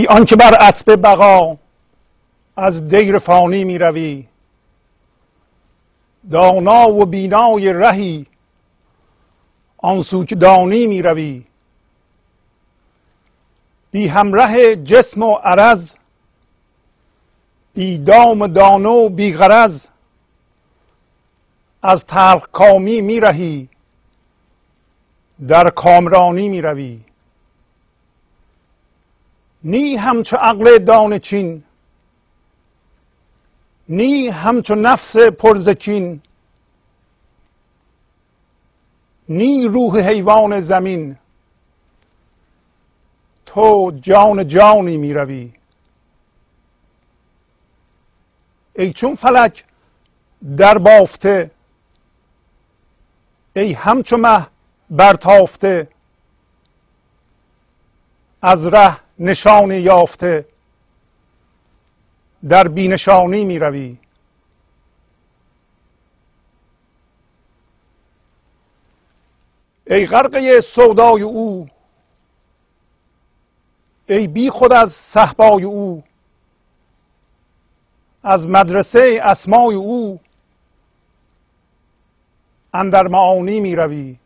ای آنکه بر اسب بقا از دیر فانی می روی. دانا و بینای رهی آن سو دانی می روی. بی همره جسم و عرض بی دام دانو بی غرض از تلخ کامی می رهی. در کامرانی می روی. نی همچو عقل دان چین. نی همچو نفس پرزکین نی روح حیوان زمین. تو جان جانی می روی. ای چون فلک در بافته ای همچو مه برتافته. از ره نشانی یافته. در بینشانی می روی ای غرقه سودای او. ای بی خود از صحبای او. از مدرسه اسمای او. اندر معانی می روی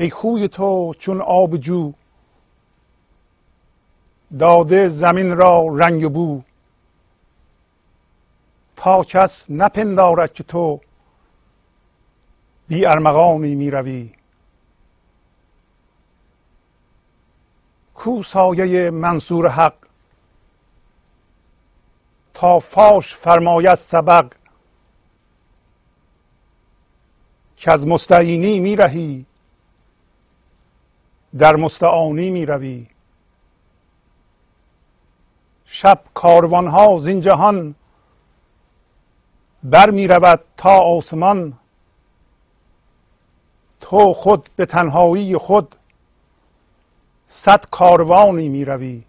ای خوی تو چون آب جو داده زمین را رنگ و بو. تا کس نپندارد که تو بی ارمغانی می روی. کو سایه منصور حق؟ تا فاش فرماید سبق. که از مستعینی می رهی. در مستعانی می روی شب کاروان ها زین جهان بر می رود تا آسمان. تو خود به تنهایی خود صد کاروانی می روی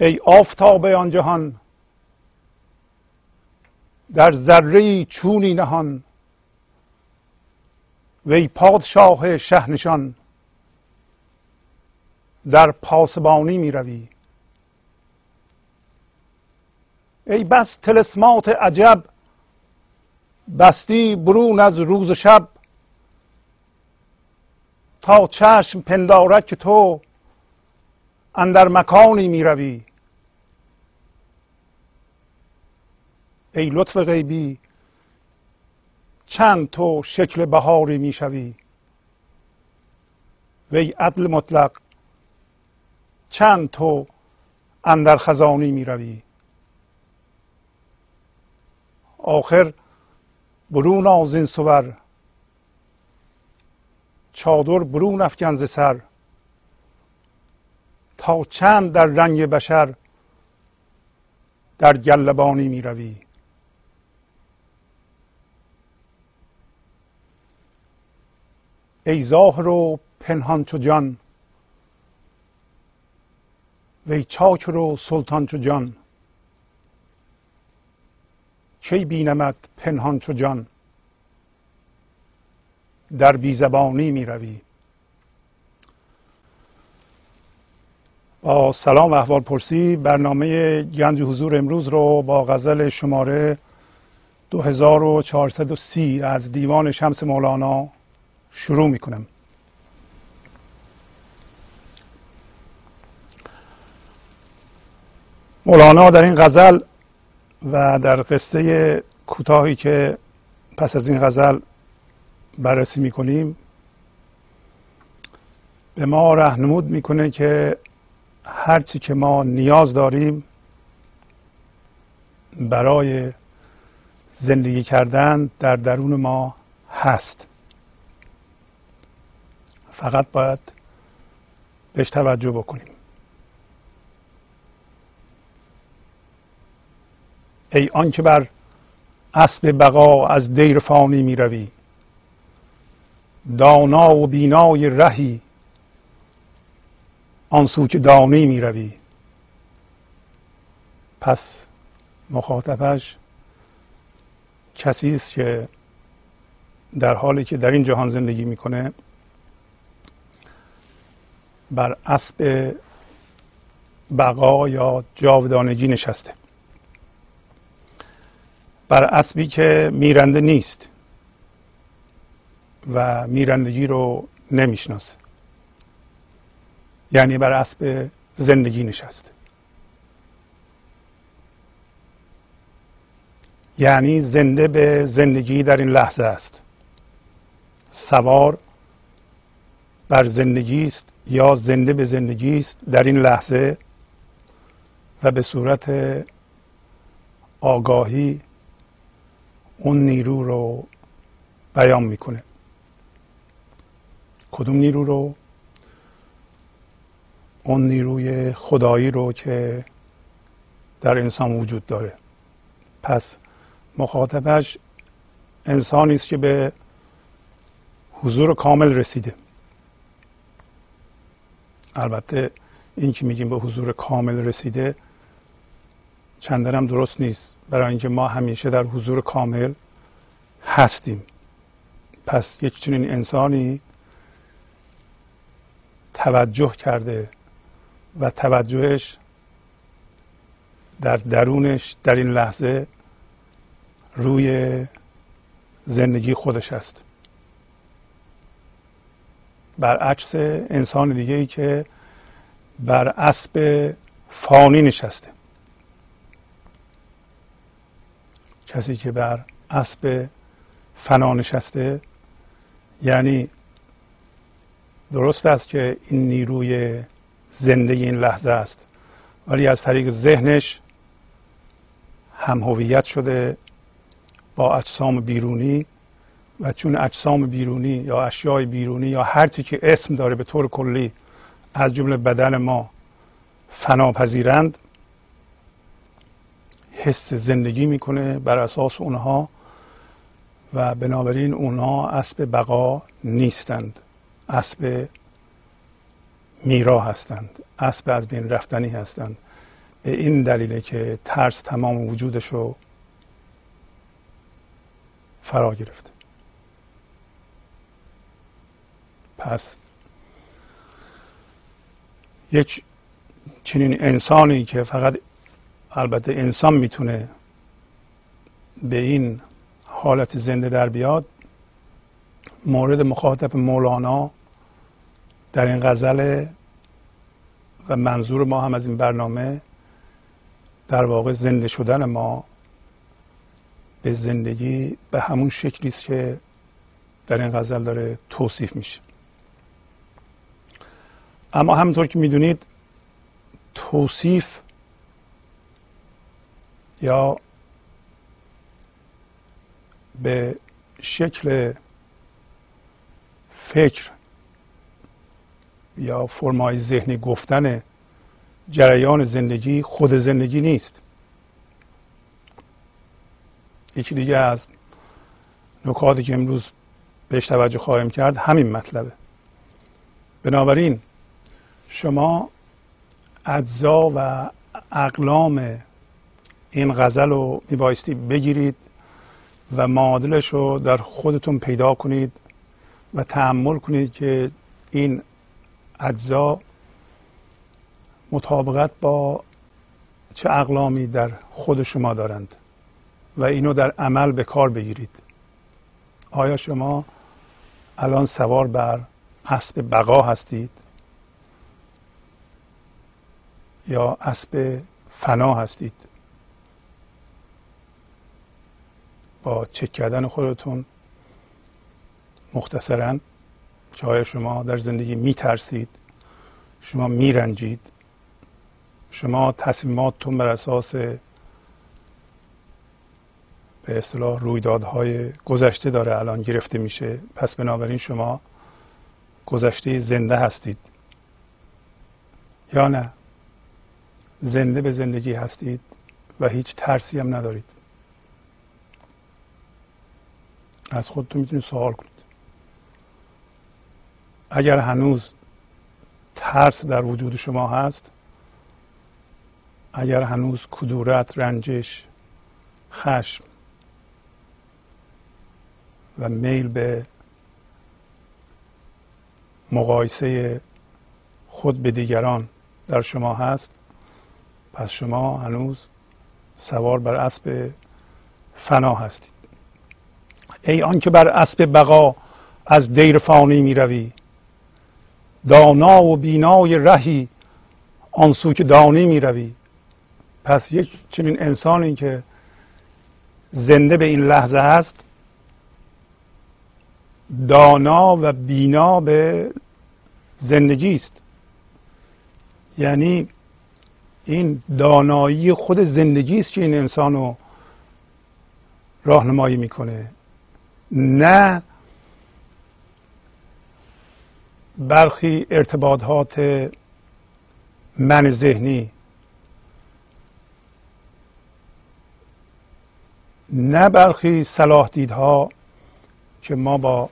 ای آفتاب آن جهان در ذره چونی نهان. وی پادشاه شهنشان در پاسبانی می روی ای بس تلسمات عجب بستی برون از روز و شب. تا چشم پندارد که تو اندر مکانی می روی ای لطف غیبی چند تو شکل بهاری می شوی. وی عدل مطلق چند تو اندر خزانی می روی. آخر برون از این سور. چادر برون افکن ز سر. تا چند در رنگ بشر در گلبانی می ای ظاهر و پنهان چو جان. وی چاک رو سلطان چو جان. کی بینمت پنهان چو جان؟ در بیزبانی می روی. با سلام و احوال پرسی برنامه گنج حضور امروز رو با غزل شماره 2430 از دیوان شمس مولانا شروع می کنم مولانا در این غزل و در قصه کوتاهی که پس از این غزل بررسی می‌کنیم به ما رهنمود می‌کنه که هرچی که ما نیاز داریم برای زندگی کردن در درون ما هست. فقط باید بهش توجه بکنیم. ای آنکه بر اسب بقا از دیر فانی می روی دانا و بینای رهی آن سو که دانی می روی. پس مخاطبش کسی است که در حالی که در این جهان زندگی می‌کنه بر اسب بقا یا جاودانگی نشسته. بر اسبی که میرنده نیست و میرندگی رو نمی‌شناسه. یعنی بر اسب زندگی نشسته. یعنی زنده به زندگی در این لحظه است. سوار بر زندگی است یا زنده به زندگی است در این لحظه و به صورت آگاهی اون نیرو رو بیان می‌کنه. کدوم نیرو رو؟ اون نیروی خدایی رو که در انسان وجود داره. پس مخاطبش انسانی است که به حضور کامل رسیده. البته این که میگیم به حضور کامل رسیده چندان درست نیست. برای اینکه ما همیشه در حضور کامل هستیم. پس یک چنین انسانی توجه کرده و توجهش در درونش در این لحظه روی زندگی خودش است. برعکس انسان دیگه ای که بر اسب فانی نشسته. کسی که بر اسب فنا نشسته یعنی درست است که این نیروی زندگی این لحظه است ولی از طریق ذهنش هم هویت شده با اجسام بیرونی و چون اجسام بیرونی یا اشیای بیرونی یا هر چی که اسم داره به طور کلی از جمله بدن ما فناپذیرند حس زندگی می‌کنه بر اساس اونها و بنابراین اونها اسب بقا نیستند اسب میرا هستند اسب از بین رفتنی هستند. به این دلیله که ترس تمام وجودش رو فرا گرفته. پس یک چنین انسانی که فقط البته انسان می‌تونه به این حالت زنده در بیاد مورد مخاطب مولانا در این غزل و منظور ما هم از این برنامه در واقع زنده شدن ما به زندگی به همون شکلی است که در این غزل داره توصیف میشه. اما همونطور که می‌دونید توصیف یا به شکل فکر یا فرمای ذهنی گفتن جریان زندگی خود زندگی نیست. یکی دیگه از نکاتی که امروز بهش توجه خواهیم کرد همین مطلبه. بنابراین شما اجزا و اقلام این غزل رو میبایستی بگیرید و معادلش رو در خودتون پیدا کنید و تحمل کنید که این اجزا مطابقت با چه اقلامی در خود شما دارند و اینو در عمل به کار بگیرید. آیا شما الان سوار بر اسب بقا هستید؟ یا اسب فنا هستید. با چک کردن خودتون مختصرا که شما در زندگی میترسید شما میرنجید شما تصمیماتتون بر اساس به اصطلاح رویدادهای گذشته داره الان گرفته میشه. پس بنابراین شما گذشته زنده هستید. یا نه؟ زنده به زندگی هستید و هیچ ترسی هم ندارید. از خودتون می‌تونید سوال کنید. اگر هنوز ترس در وجود شما هست اگر هنوز کدورت رنجش خشم و میل به مقایسه خود به دیگران در شما هست پس شما هنوز سوار بر اسب فنا هستید. ای آنکه بر اسب بقا از دیر فانی می روی دانا و بینای رهی آن سو که دانی می روی. پس یک چنین انسانی که زنده به این لحظه هست دانا و بینا به زندگی است. یعنی این دانایی خود زندگی است که این انسان رو راهنمایی می‌کنه. نه برخی ارتباطات من ذهنی. نه برخی صلاح دیدها که ما با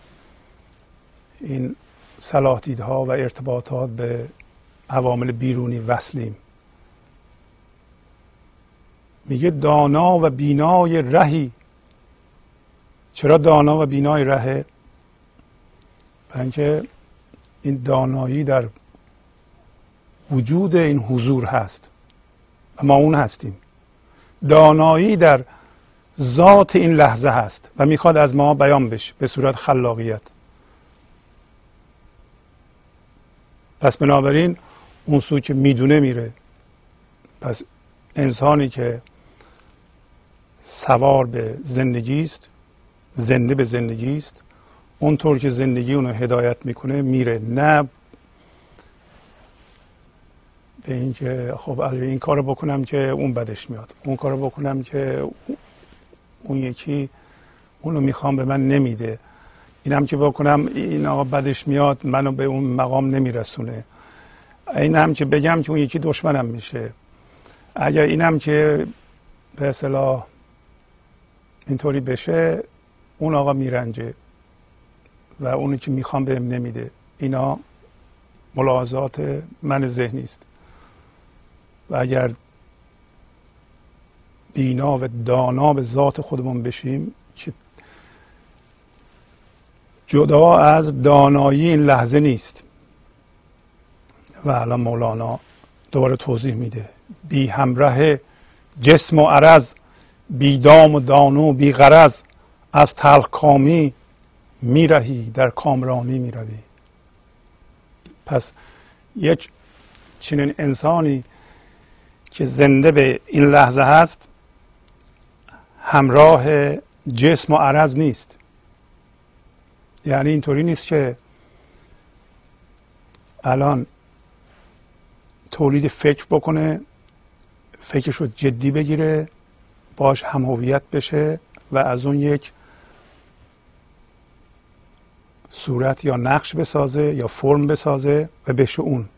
این صلاح دیدها و ارتباطات به عوامل بیرونی وصلیم. میگه دانا و بینای رهی. چرا دانا و بینای رهه؟ اینکه این دانایی در وجود این حضور هست. و ما اون هستیم. دانایی در ذات این لحظه هست و می‌خواد از ما بیان بشه به صورت خلاقیت. پس بنابراین اون سو که می‌دونه میره. پس انسانی که سوار به زندگی است زنده به زندگی است. اونطور که زندگی اونو هدایت می‌کنه میره. نه به اینکه خب این کارو بکنم که اون بدش میاد. اون کارو بکنم که اون یکی اونو می‌خوام به من نمیده. اینم که بکنم این آقا بدش میاد منو به اون مقام نمیرسونه. این هم که بگم که اون یکی دشمنم میشه. اگر اینم که به اصطلاح اینطوری بشه اون آقا میرنجه و اونی که می‌خوام بهم نمیده. اینا ملاحظات من ذهنی است. و اگر بینا و دانا به ذات خودمون بشیم که جدا از دانایی این لحظه نیست. و الان مولانا دوباره توضیح میده. بی همراه جسم و عرض بی دام و دانو بی غرض از تلکامی میرهی در کامرانی می‌روی. پس یک چنین انسانی که زنده به این لحظه هست همراه جسم و عرض نیست. یعنی اینطوری نیست که الان تولید فکر بکنه فکرش رو جدی بگیره باش هم هویت بشه و از اون یک صورت یا نقش بسازه یا فرم بسازه و بشه اون.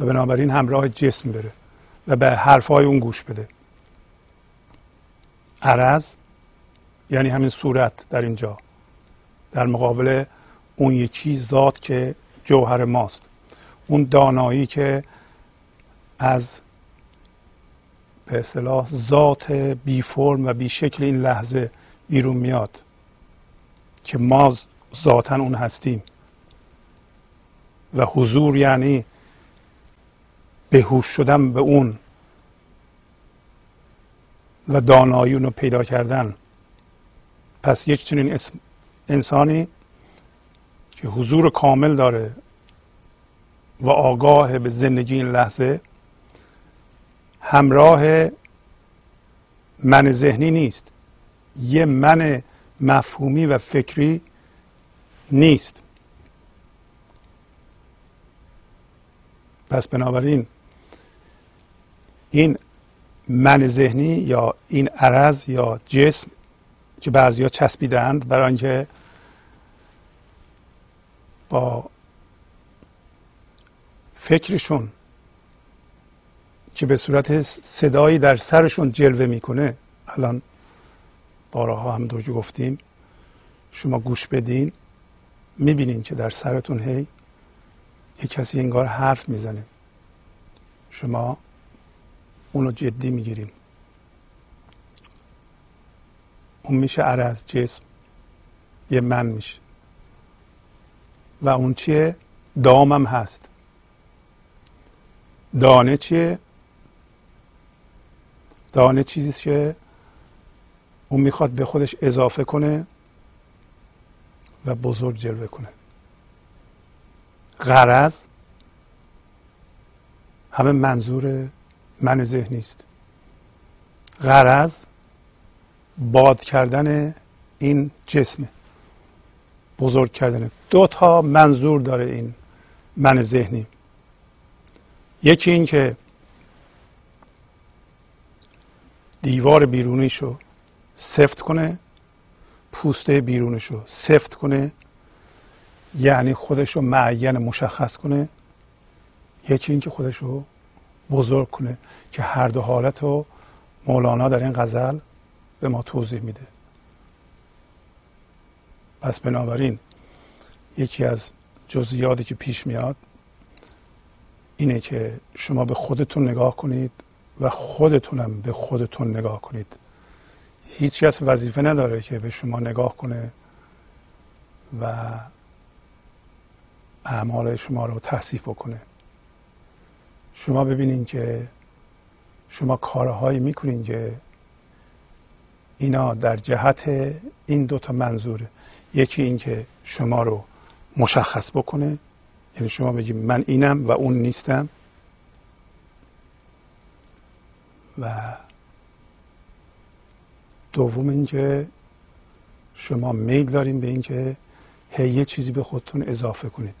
و بنابراین همراه جسم بره و به حرفهای اون گوش بده. عرض یعنی همین صورت در اینجا. در مقابل اون یکی ذات که جوهر ماست. اون دانایی که از به اصطلاح ذات بی فرم و بی شکل این لحظه بیرون میاد که ما ذاتا اون هستیم. و حضور یعنی بهوش شدن به اون و دانایی رو پیدا کردن. پس یک چنین انسانی که حضور کامل داره و آگاه به زندگی این لحظه همراه من ذهنی نیست. یه من مفهومی و فکری نیست. پس بنابراین این من ذهنی یا این عرض یا جسم که بعضیا چسبیدند برای اینکه با فکرشون که به صورت صدایی در سرشون جلوه می‌کنه. الان بارها هم که گفتیم شما گوش بدین می‌بینین که در سرتون هی یه کسی انگار حرف می‌زنه. شما اونو جدی می‌گیریم اون میشه عرض جسم. یه من میشه. و اون چیه؟ دامم هست. دانه چیه؟ دانه چیزی که اون می‌خواد به خودش اضافه کنه و بزرگ جلوه کنه. غرض همه منظور من ذهنی است غرض باد کردن این جسم بزرگ کردن دو تا منظور داره این من ذهنی. یکی این که دیوار بیرونیشو سفت کنه پوسته بیرونشو سفت کنه یعنی خودشو معین مشخص کنه یکی اینکه خودشو بزرگ کنه که هر دو حالت رو مولانا در این غزل به ما توضیح میده. پس بنابراین یکی از جزئیاتی که پیش میاد اینه که شما به خودتون نگاه کنید. و خودتونم به خودتون نگاه کنید. هیچ کس وظیفه نداره که به شما نگاه کنه و اعمال شما رو تصحیح بکنه. شما ببینید که شما کارهایی می‌کنین که اینا در جهت این دوتا منظوره یکی این که شما رو مشخص بکنه. یعنی شما بگید من اینم و اون نیستم. و دوم اینکه شما میل داریم به اینکه هی چیزی به خودتون اضافه کنید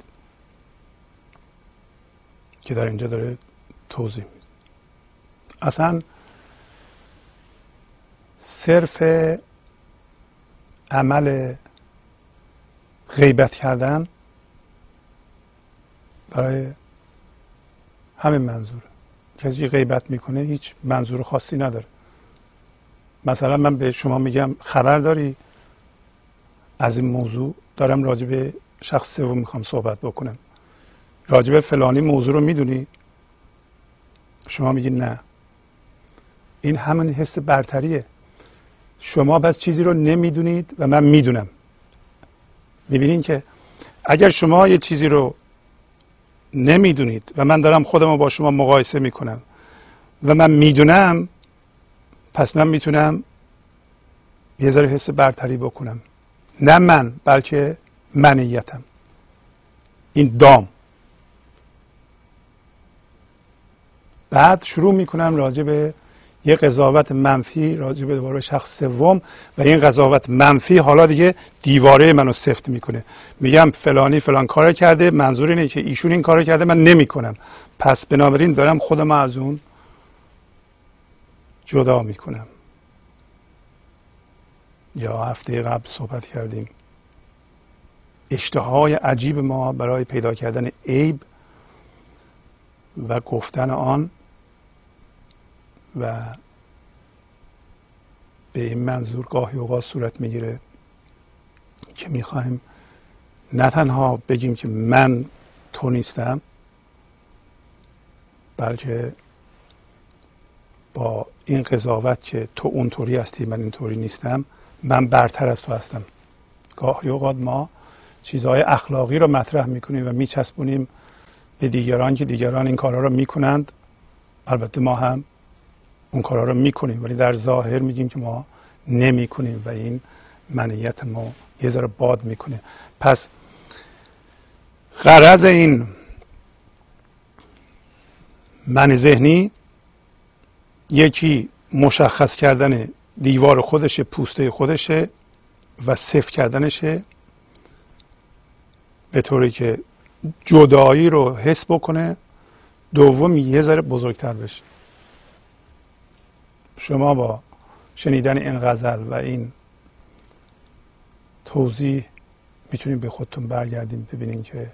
که در اینجا داره توضیح میده. اصلا صرف عمل غیبت کردن برای همین منظور کسی که غیبت می‌کنه هیچ منظور خاصی نداره. مثلا من به شما میگم خبر داری؟ از این موضوع دارم راجع به شخص سوم می‌خوام صحبت بکنم. راجع به فلانی موضوع رو می‌دونی؟ شما میگی نه. این همون حس برتریه. شما بس چیزی رو نمی‌دونید و من می‌دونم. می‌بینین که اگر شما یه چیزی رو نمی‌دونید و من دارم خودم رو با شما مقایسه می‌کنم. و من می‌دونم پس من می‌تونم یه ذره حس برتری بکنم. نه من بلکه منیتم. این دام. بعد شروع می‌کنم راجع به یه قضاوت منفی راجع به دوباره شخص سوم و این قضاوت منفی حالا دیگه دیواره منو سفت می‌کنه. میگم فلانی فلان کار کرده منظور اینه که ایشون این کار کرده من نمی‌کنم. پس بنابراین دارم خودم از اون جدا می‌کنم. یا هفته قبل صحبت کردیم. اشتهای عجیب ما برای پیدا کردن عیب و گفتن آن و به این منظور گاهی اوقات صورت می‌گیره که می‌خوایم نه تنها بگیم که من تو نیستم بلکه با این قضاوت که تو اونطوری هستی من اینطوری نیستم من برتر از تو هستم. گاهی اوقات ما چیزهای اخلاقی رو مطرح می‌کنیم و میچسبونیم به دیگران که دیگران این کارها رو می‌کنند. البته ما هم اون کارها رو می‌کنیم. ولی در ظاهر میگیم که ما نمی‌کنیم و این منیت ما یه ذره باد می‌کنه. پس غرض این من ذهنی یکی مشخص کردن دیوار خودشه پوسته خودشه و صفر کردنشه به طوری که جدایی رو حس بکنه دوم یه ذره بزرگتر بشه. شما با شنیدن این غزل و این توضیح می‌تونید به خودتون برگردیم ببینین که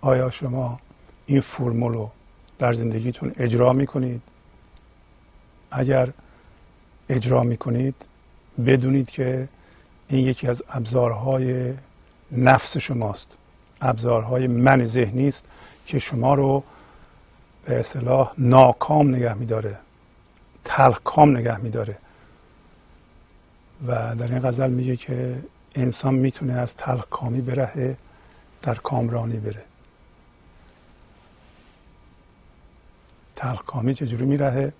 آیا شما این فرمول رو در زندگیتون اجرا می‌کنید؟ اگر اجرا می‌کنید بدونید که این یکی از ابزارهای نفس شماست. ابزارهای من ذهنی است که شما رو به اصطلاح ناکام نگه میداره. تلخکام نگه میداره. و در این غزل میگه که انسان می‌تونه از تلخکامی بره در کامرانی بره. تلخکامی چجوری میرهه؟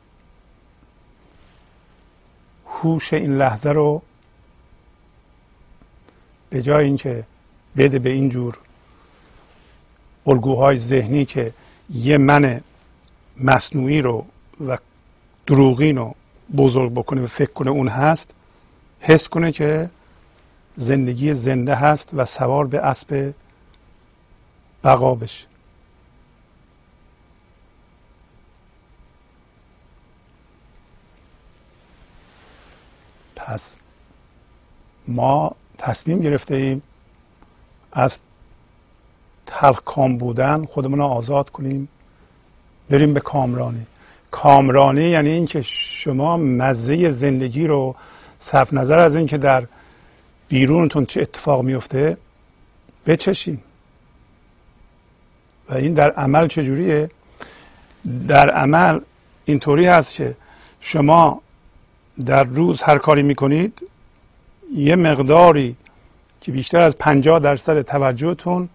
هوش این لحظه رو به جای اینکه بده به این جور الگوهای ذهنی که یه من مصنوعی رو و دروغین رو بزرگ بکنه و فکر کنه اون هست حس کنه که زندگی زنده هست و سوار به اسب بقا بشه. پس ما تصمیم گرفته ایم از کام بودن خودمون رو آزاد کنیم بریم به کامرانی. کامرانی یعنی اینکه شما مزه زندگی رو صرف نظر از اینکه در بیرونتون چه اتفاق میفته بچشین. و این در عمل چجوریه؟ در عمل اینطوری هست که شما در روز هر کاری می‌کنید یه مقداری که بیشتر از پنجاه درصد توجهتون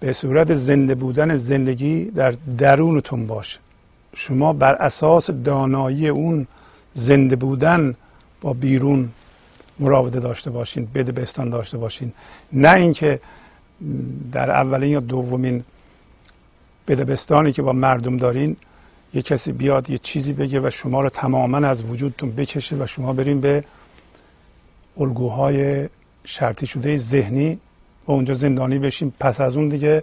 به صورت زنده بودن زندگی در درونتون باشه. شما بر اساس دانایی اون زنده بودن با بیرون مراوده داشته باشین بده بستان داشته باشین. نه اینکه در اولین یا دومین بدبستانی که با مردم دارین یه کسی بیاد یه چیزی بگه و شما رو تماما از وجودتون بکشه و شما برین به الگوهای شرطی شده ذهنی و اونجا زندانی بشین. پس از اون دیگه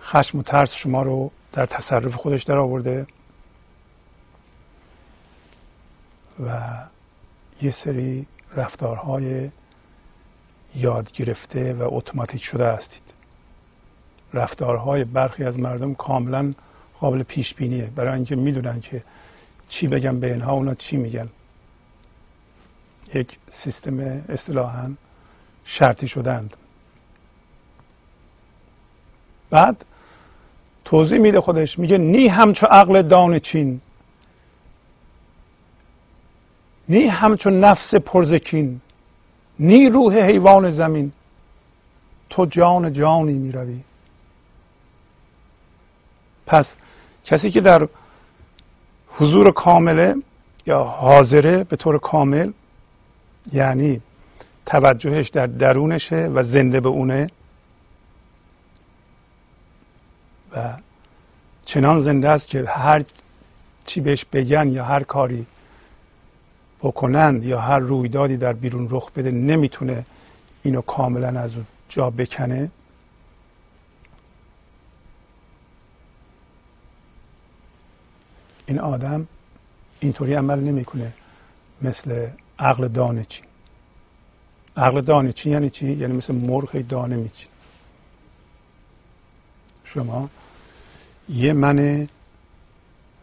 خشم و ترس شما رو در تصرف خودش در آورده و یه سری رفتارهای یاد گرفته و اتوماتیک شده هستید رفتارهای برخی از مردم کاملا قابل پیش بینیه برای اینکه می‌دونن که چی بگن به اینها اونا چی میگن. یک سیستم اصطلاحا شرطی شدند بعد توضیح میده خودش میگه نی همچو عقل دان چین. نی همچو نفس پرزکین. نی روح حیوان زمین. تو جان جانی می‌روی. پس کسی که در حضور کامله یا حاضره به طور کامل یعنی توجهش در درونشه و زنده به اونه و چنان زنده است که هر چی بهش بگن یا هر کاری بکنند یا هر رویدادی در بیرون رخ بده نمی‌تونه اینو کاملا از جا بکنه. این آدم اینطوری عمل نمی‌کنه مثل عقل دانه چی عقل دانه چی یعنی چی؟ یعنی مثل مرغ دانه میچین. شما یه من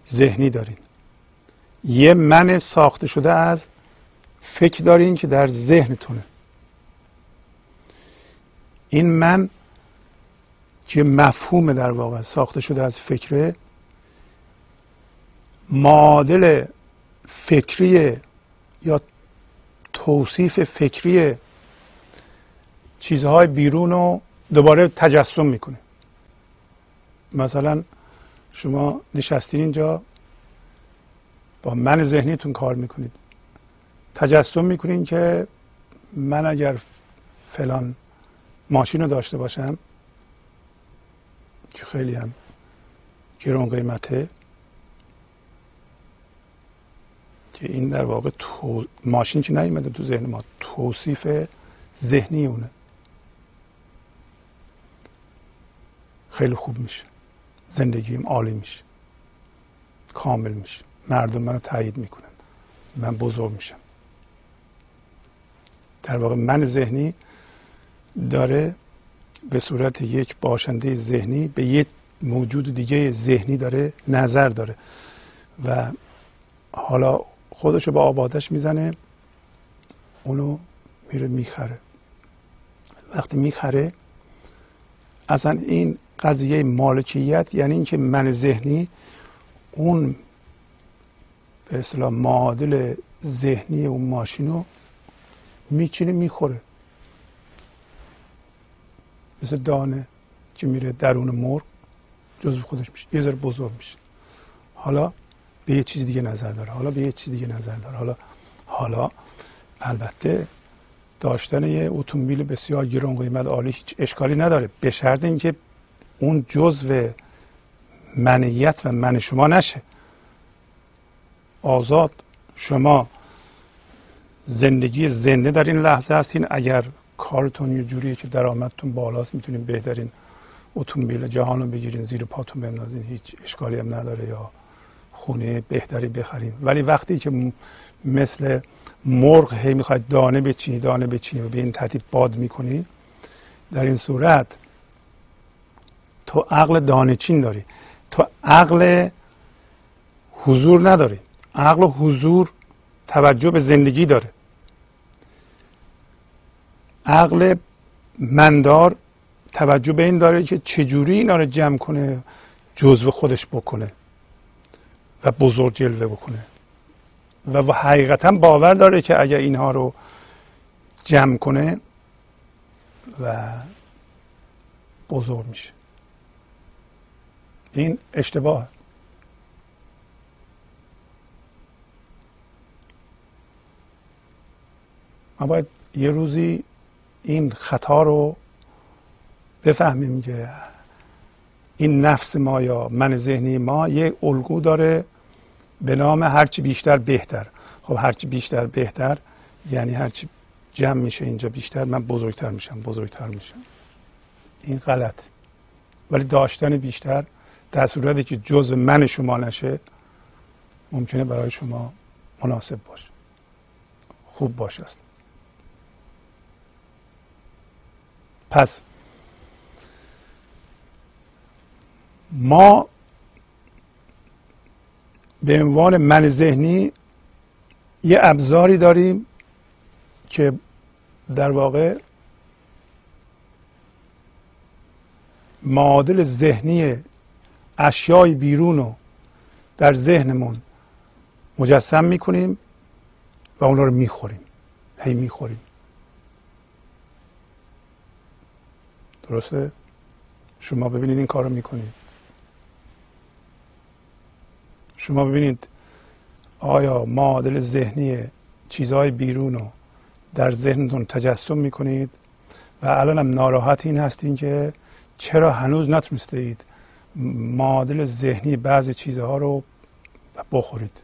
ذهنی دارین. یه من ساخته شده از فکر دارین که در ذهنتونه. این من که مفهوم در واقع ساخته شده از فکره معادل فکری یا توصیف فکری چیزهای بیرون رو دوباره تجسم می‌کنه. مثلا شما نشستین اینجا با من ذهنیتون کار می‌کنید. تجسم می‌کنین که من اگر فلان ماشین رو داشته باشم که خیلی هم گرون قیمته که این در واقع تو... ماشین که نیومده تو ذهن ما توصیف ذهنی اونه. خیلی خوب میشه. زندگیم عالی میشه. کامل میشه. مردم منو تایید می‌کنن. من بزرگ میشم. در واقع من ذهنی داره به صورت یک باشنده ذهنی به یک موجود دیگه ذهنی داره نظر داره. و حالا خودش رو با آبادش می‌زنه اونو میره می‌خره. وقتی می‌خره اصلا این قضیه مالکیت یعنی اینکه من ذهنی اون به اصطلاح معادل ذهنی اون ماشین رو میچینه می‌خوره. مثل دانه که میره درون مرغ جزو خودش میشه. یه ذره بزرگ میشه. حالا به یه چیز دیگه نظر داره. حالا به یه چیز دیگه نظر داره. حالا حالا البته داشتن یه اتومبیل بسیار گران قیمت عالی هیچ اشکالی نداره. به شرط اینکه اون جزو منیت و من شما نشه. آزاد شما زندگی زنده در این لحظه هستین. اگر کارتون یه جوریه که درآمدتون بالاست می‌تونین بهترین اتومبیل جهان رو بگیرین زیر پاتون بندازین. هیچ اشکالی هم نداره یا خونه بهتری بخرین. ولی وقتی که مثل مرغ هی می‌خواید دانه بچینی دانه بچینی و به این ترتیب باد می‌کنی در این صورت تو عقل دانه چین داری. تو عقل حضور نداری. عقل حضور توجه به زندگی داره. عقل مندار توجه به این داره که چجوری اینا رو جمع کنه جزو خودش بکنه و بزرگ جلوه بکنه. و حقیقتا باور داره که اگر اینها رو جمع کنه و بزرگ میشه. این اشتباه. ما باید یه روزی این خطا رو بفهمیم که این نفس ما یا من ذهنی ما یک الگو داره به نام هرچی بیشتر بهتر. خب هرچی بیشتر بهتر یعنی هرچی جمع میشه اینجا بیشتر من بزرگتر میشم بزرگتر میشم. این غلط. ولی داشتن بیشتر در صورتی که جز من شما نشه ممکنه برای شما مناسب باشه. خوب باشه است پس ما به عنوان من ذهنی یه ابزاری داریم که در واقع معادل ذهنی اشیای بیرون رو در ذهنمون مجسم می‌کنیم و اونا رو می‌خوریم. هی می‌خوریم. درسته؟ شما ببینید این کار رو می‌کنید. شما ببینید آیا معادل ذهنی چیزهای بیرون رو در ذهنتون تجسم می‌کنید؟ و الان هم ناراحت این هستین که چرا هنوز نتونسته اید معادل ذهنی بعضی چیزها رو بخورید.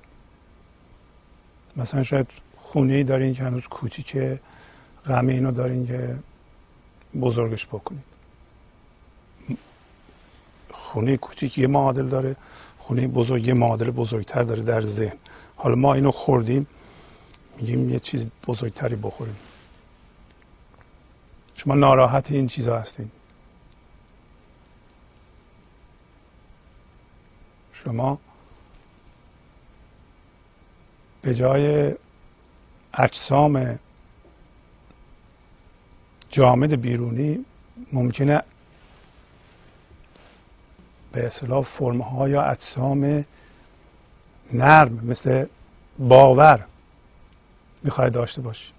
مثلا شاید خونه ای دارین که هنوز کوچیکه غم اینو دارین که بزرگش بکنید. خونه کوچیک یه معادل داره خونه بزرگ یه معادل بزرگتر داره در ذهن. حالا ما اینو خوردیم میگیم یه چیز بزرگتری بخوریم. شما ناراحت این چیزها هستین. شما به جای اجسام جامد بیرونی ممکنه به اصطلاح فرم ها یا اجسام نرم مثل باور می‌خوای داشته باشی.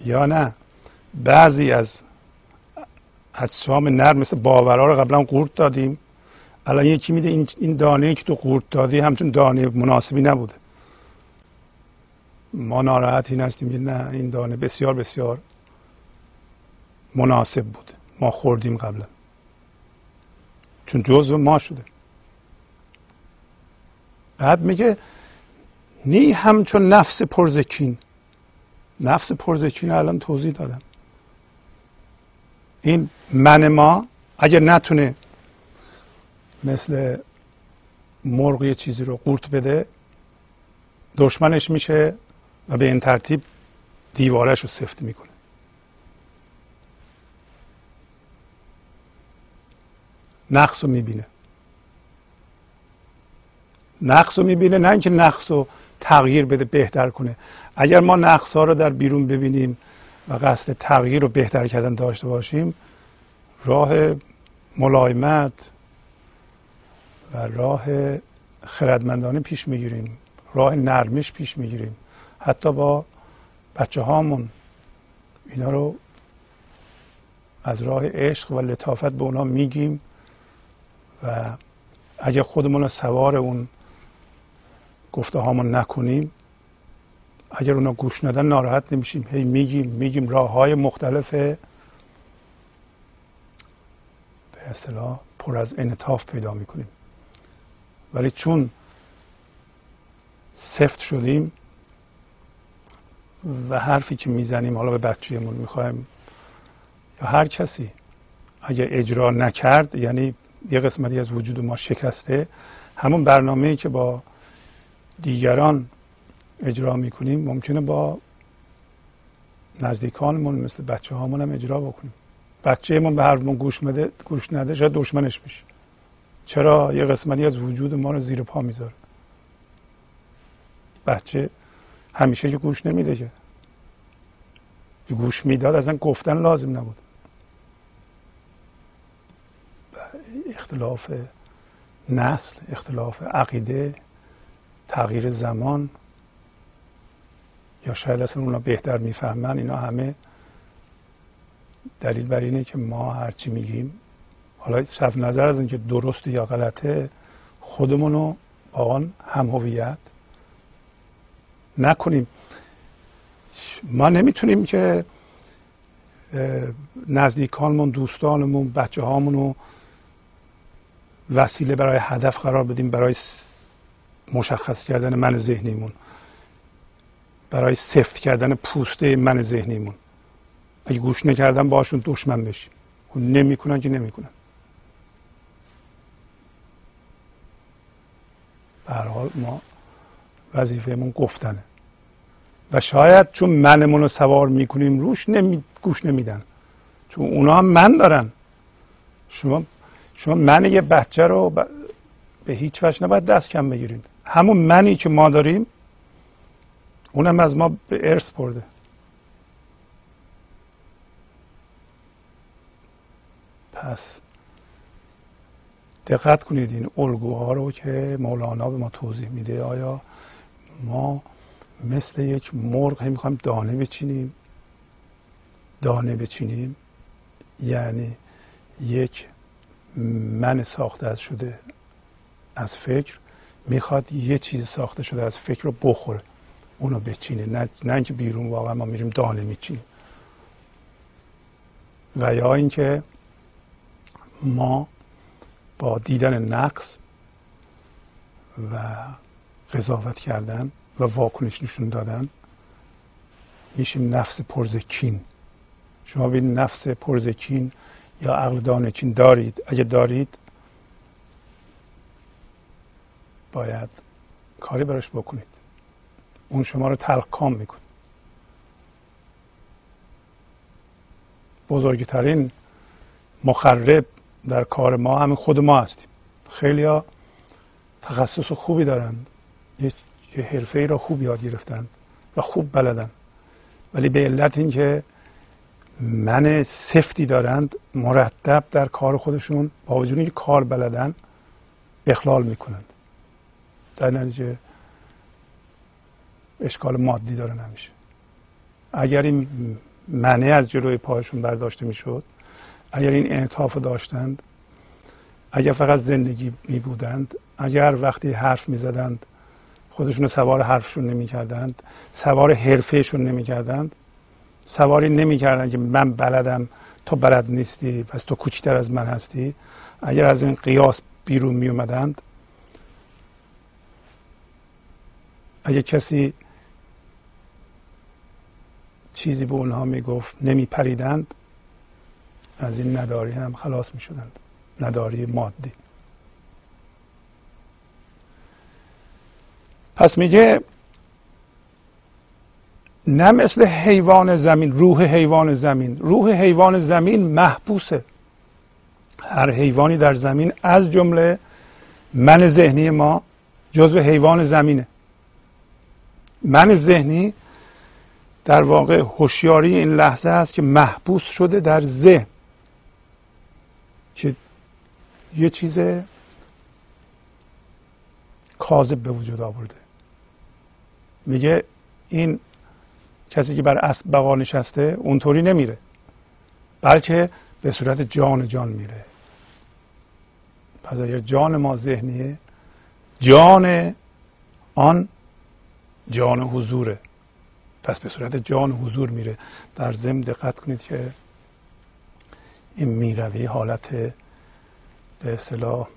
یا نه بعضی از اجسام نرم مثل باورها رو قبلا قورت دادیم. الان یکی میده؟ این, دانه که تو قورت دادی؟ همچون دانه مناسبی نبوده. ما ناراحت این هستیم که نه این دانه بسیار بسیار مناسب بوده ما خوردیم قبلا. چون جزء ما شده. بعد میگه نی همچون نفس پرزکین. نفس پرزکین الان توضیح دادم. این من ما اگر نتونه مثل مرغ یه چیزی رو قورت بده دشمنش میشه و به این ترتیب دیوارش رو سفت می‌کنه. نقص رو می‌بینه. نقص رو می‌بینه نه اینکه نقص رو تغییر بده بهتر کنه. اگر ما نقص ها رو در بیرون ببینیم و قصد تغییر رو بهتر کردن داشته باشیم راه ملایمت و راه خردمندانه پیش می‌گیریم. راه نرمش پیش می‌گیریم. حتی با بچه هامون. اینا رو از راه عشق و لطافت به اونا میگیم و اگه خودمون سوار اون گفته هامون نکنیم اگر اونا گوش ندن ناراحت نمیشیم. هی میگیم میگیم راه های مختلف. به اصطلاح پر از انطاف پیدا می‌کنیم. ولی چون سفت شدیم و حرفی که می‌زنیم حالا به بچهمون می‌خوایم یا هر کسی اگر اجرا نکرد یعنی یه قسمتی از وجود ما شکسته همون برنامه که با دیگران اجرا می‌کنیم ممکنه با نزدیکانمون مثل بچه هامون هم اجرا بکنیم. بچهمون به حرفمون گوش مده گوش نده شاید دشمنش میشه چرا یه قسمتی از وجود ما رو زیر پا می‌ذاره؟ بچه همیشه که گوش نمیده که. گوش می‌داد اصلا گفتن لازم نبود. اختلاف نسل اختلاف عقیده تغییر زمان یا شاید اصلا اونا بهتر می‌فهمن اینا همه دلیل بر اینه که ما هرچی میگیم حالا صرف نظر از اینکه درست یا غلطه خودمونو با آن هم هویت نکنیم. ما نمی‌تونیم که نزدیکانمون دوستانمون بچه هامونو وسیله برای هدف قرار بدیم برای مشخص کردن من ذهنیمون. برای سفت کردن پوسته من ذهنیمون. اگه گوش نکردن باشون دشمن بشیم. نمی‌کنن که نمی‌کنن. به حال ما وظیفهمون گفتنه. و شاید چون منمون رو سوار می‌کنیم روش نمی... گوش نمیدن. چون اونا هم من دارن. شما شما من یه بچه رو به هیچ وجه نباید دست کم بگیرید. همون منی که ما داریم اونم از ما به ارث برده. پس دقت کنید این الگوها رو که مولانا به ما توضیح میده. آیا ما مثل یک مرغ می‌خوایم دانه بچینیم؟ دانه بچینیم؟ یعنی یک من ساخته از شده از فکر می‌خواد یه چیز ساخته شده از فکر رو بخوره. اونو بچینه. نه, نه اینکه بیرون واقعا ما میریم دانه میچینیم. و یا اینکه ما با دیدن نقص و قضاوت کردن و واکنش نشون دادن میشیم نفس پرزکین. شما به نفس پرزکین یا عقل دانچین دارید؟ اگه دارید باید کاری براش بکنید. اون شما رو تلقام می‌کنه. بزرگترین مخرب در کار ما همین خود ما هستیم. خیلی ها تخصص خوبی دارند. یه حرفه ای را خوب یاد گرفتند و خوب بلدن. ولی به علت اینکه من سفتی دارند مرتب در کار خودشون با وجود اینکه کار بلدن اخلال می‌کنند. در نتیجه اشکال مادی دارن همیشه. اگر این منه از جلوی پایشون برداشته می‌شد اگر این انعطاف داشتند اگر فقط زندگی می بودند اگر وقتی حرف می زدند خودشون سوار حرفشون نمی کردند سوار حرفهشون نمی کردند سواری نمی کردند که من بلدم تو بلد نیستی پس تو کوچکتر از من هستی. اگر از این قیاس بیرون می اومدند اگه کسی چیزی به اونها می‌گفت نمی پریدند از این نداری هم خلاص می شدند نداری مادی. پس میگه نه مثل حیوان زمین روح حیوان زمین. روح حیوان زمین محبوسه. هر حیوانی در زمین از جمله من ذهنی ما جزو حیوان زمینه. من ذهنی در واقع هوشیاری این لحظه است که محبوس شده در ذهن. که یه چیز کاذب به وجود آورده. میگه این کسی که بر اسب بقا نشسته اونطوری نمیره بلکه به صورت جان جان میره. پس اگر جان ما ذهنیه جان آن جان حضوره. پس به صورت جان حضور میره. در ضمن دقت کنید که این می‌روی حالت به اصطلاح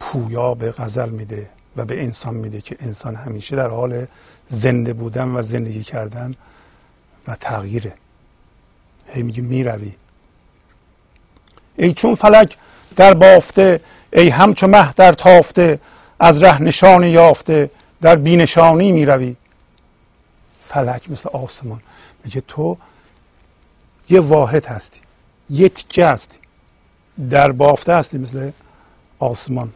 پویا به غزل میده و به انسان میده که انسان همیشه در حال زنده بودن و زندگی کردن و تغییره. هی میگه می‌روی. ای چون فلک در بافته ای همچو مه در تافته از ره نشانی یافته در بینشانی می‌روی. فلک مثل آسمان. میگه تو یه واحد هستی. یه تیکه هستی در بافته هستی مثل آسمان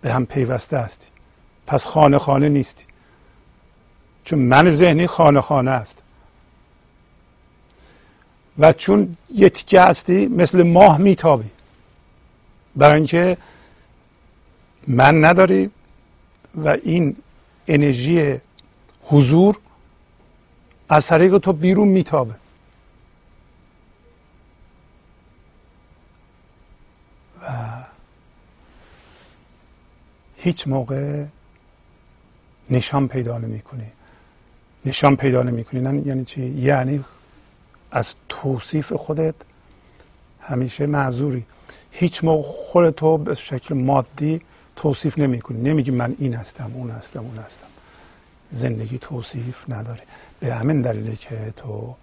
به هم پیوسته هستی. پس خانه خانه نیستی. چون من ذهنی خانه خانه است و چون یه تیکه هستی مثل ماه میتابی. برای اینکه من نداری و این انرژی حضور از طریق تو بیرون میتابه. هیچ موقع نشان پیدا نمی‌کنی. نشان پیدا نمی‌کنی. یعنی چی؟ یعنی از توصیف خودت همیشه معذوری. هیچ موقع خودتو به شکل مادی توصیف نمی‌کنی. نمیگی من این هستم اون هستم اون هستم. زندگی توصیف نداره. به همین دلیله که تو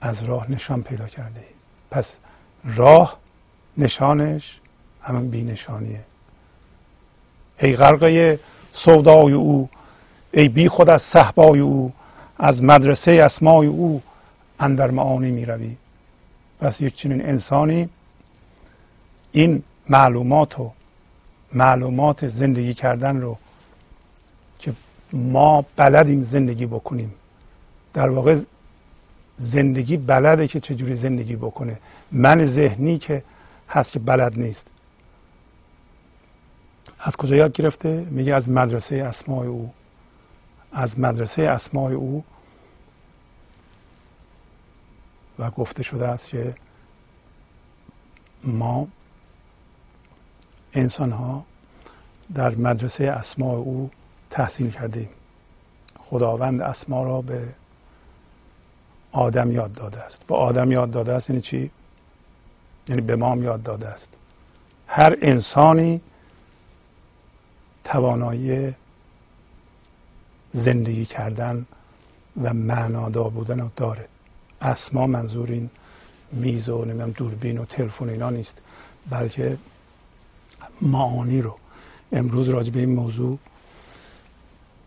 از راه نشان پیدا کرده. پس راه نشانش همون بی نشانیه ای غرقه سودای او ای بی خود از صحبای او از مدرسه اسمای او اندر معانی می روی. پس یک چنین انسانی این معلومات و معلومات زندگی کردن رو که ما بلدیم زندگی بکنیم در واقع زندگی بلده که چجوری زندگی بکنه. من ذهنی که هست که بلد نیست. از کجا یاد گرفته؟ میگه از مدرسه اسمای او. از مدرسه اسمای او. و گفته شده است که ما انسان ها در مدرسه اسماع او تحصیل کردیم. خداوند اسما را به آدم یاد داده است. با آدم یاد داده است یعنی چی؟ یعنی به ما یاد داده است. هر انسانی توانایی زندگی کردن و معنادار بودن رو داره. اسما منظور این میز و نمی‌دونم دوربین و تلفن اینا نیست بلکه معانی رو. امروز راجع به این موضوع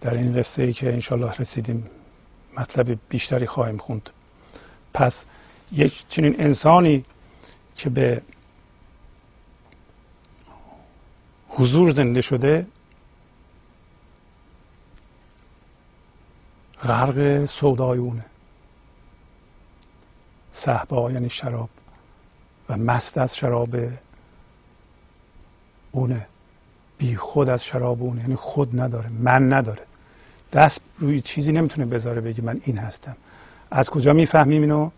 در این قصه ای که انشالله رسیدیم مطلب بیشتری خواهیم خوند. پس یک چنین انسانی که به حضور زنده شده غرق سودای اونه صحبا یعنی شراب و مست از شراب اونه. بی خود از شراب اونه. یعنی خود نداره من نداره. دست روی چیزی نمی‌تونه بذاره بگه من این هستم. از کجا می‌فهمیم اینو؟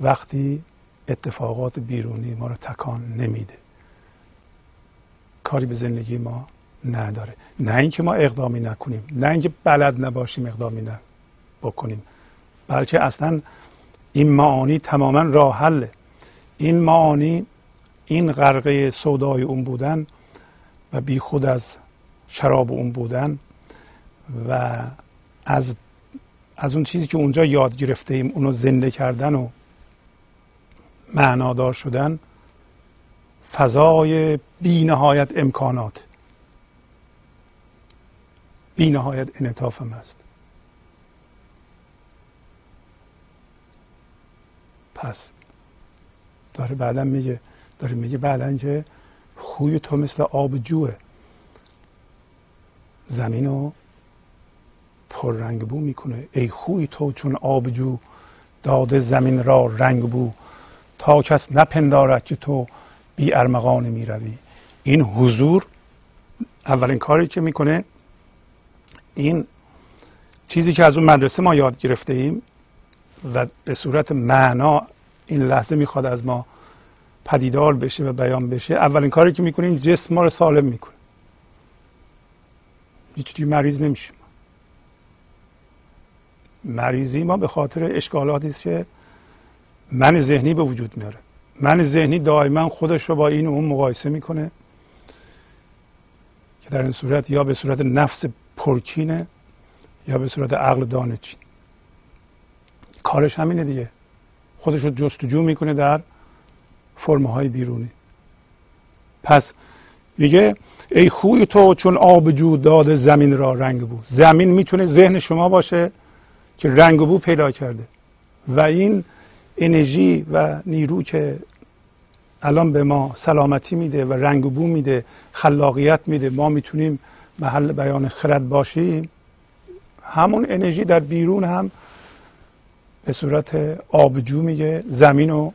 وقتی اتفاقات بیرونی ما رو تکان نمیده. کاری به زندگی ما نداره. نه اینکه ما اقدامی نکنیم نه اینکه بلد نباشیم اقدامی نه بکنیم. بلکه اصلا این معانی تماما راه حله. این معانی این غرقه سودای اون بودن و بی خود از شراب اون بودن و از از اون چیزی که اونجا یاد گرفته ایم اونو زنده کردن و معنادار شدن فضای بی نهایت امکانات. بی نهایت انعطاف هم است. پس داره بعدا میگه داره میگه بعدا که خوی تو مثل آب جوه. زمین رو پر رنگ بو می‌کنه. ای خوی تو چون آب جو داده زمین را رنگ بو تا کس نپندارد که تو بی ارمغان می‌روی. این حضور اولین کاری که می‌کنه این چیزی که از اون مدرسه ما یاد گرفته ایم و به صورت معنا این لحظه می‌خواد از ما پدیدار بشه و بیان بشه اولین کاری که می‌کنیم جسم ما رو سالم می‌کنه. هیچ مریض نمیشیم. مریضی ما به خاطر اشکالاتی است که من ذهنی به وجود میاره. من ذهنی دائما خودش رو با این و اون مقایسه می‌کنه که در این صورت یا به صورت نفس پرکینه یا به صورت عقل دانچین کارش همینه دیگه. خودش رو جستجو می‌کنه در فرمهای بیرونی. پس میگه ای خوی تو چون آب جو داده زمین را رنگ بود زمین می‌تونه ذهن شما باشه که رنگ بو پیدا کرده. و این انرژی و نیرو که الان به ما سلامتی میده و رنگ بو میده خلاقیت میده ما می‌تونیم محل بیان خرد باشیم همون انرژی در بیرون هم به صورت آبجو میگه زمین رو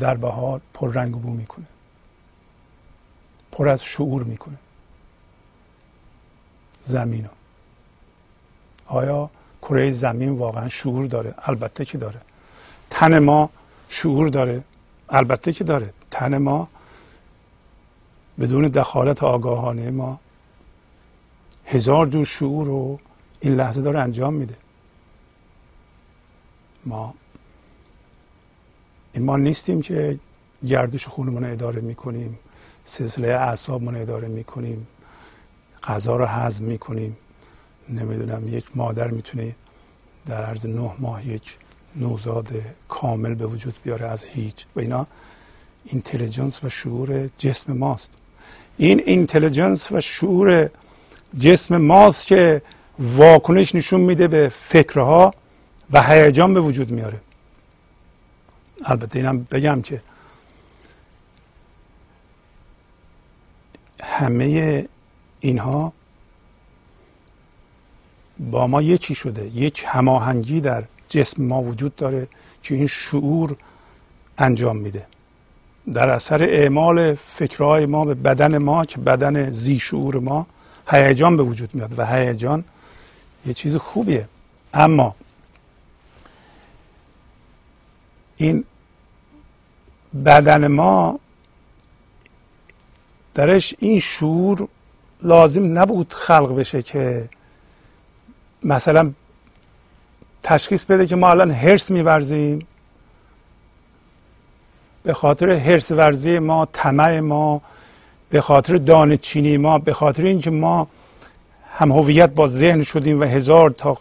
در بهار پر رنگ بو می‌کنه. پر از شعور می‌کنه. زمین رو. آیا کره زمین واقعا شعور داره؟ البته که داره. تن ما شعور داره؟ البته که داره. تن ما بدون دخالت آگاهانه ما هزار جور شعور رو این لحظه داره انجام میده. ما این ما نیستیم که گردش خونمون رو اداره می‌کنیم سلسله اعصابمون رو اداره می‌کنیم غذا رو هضم می‌کنیم. نمی‌دونم یک مادر می‌تونه در عرض نه ماه یک نوزاد کامل به وجود بیاره از هیچ. و اینا اینتلیجنس و شعور جسم ماست. این اینتلیجنس و شعور جسم ماست که واکنش نشون میده به فکرها و هیجان به وجود میاره. البته اینم بگم که همه اینها با ما یکی شده یک هماهنگی در جسم ما وجود داره که این شعور انجام میده. در اثر اعمال فکرهای ما به بدن ما که بدن زی شعور ما هیجان به وجود میاد و هیجان یه چیز خوبیه. اما این بدن ما درش این شعور لازم نبود خلق بشه که مثلا تشخیص بده که ما الان هرس میورزیم. به خاطر هرس ورزی ما طمع ما به خاطر دانه چینی ما به خاطر اینکه ما هم هویت با ذهن شدیم و هزار تا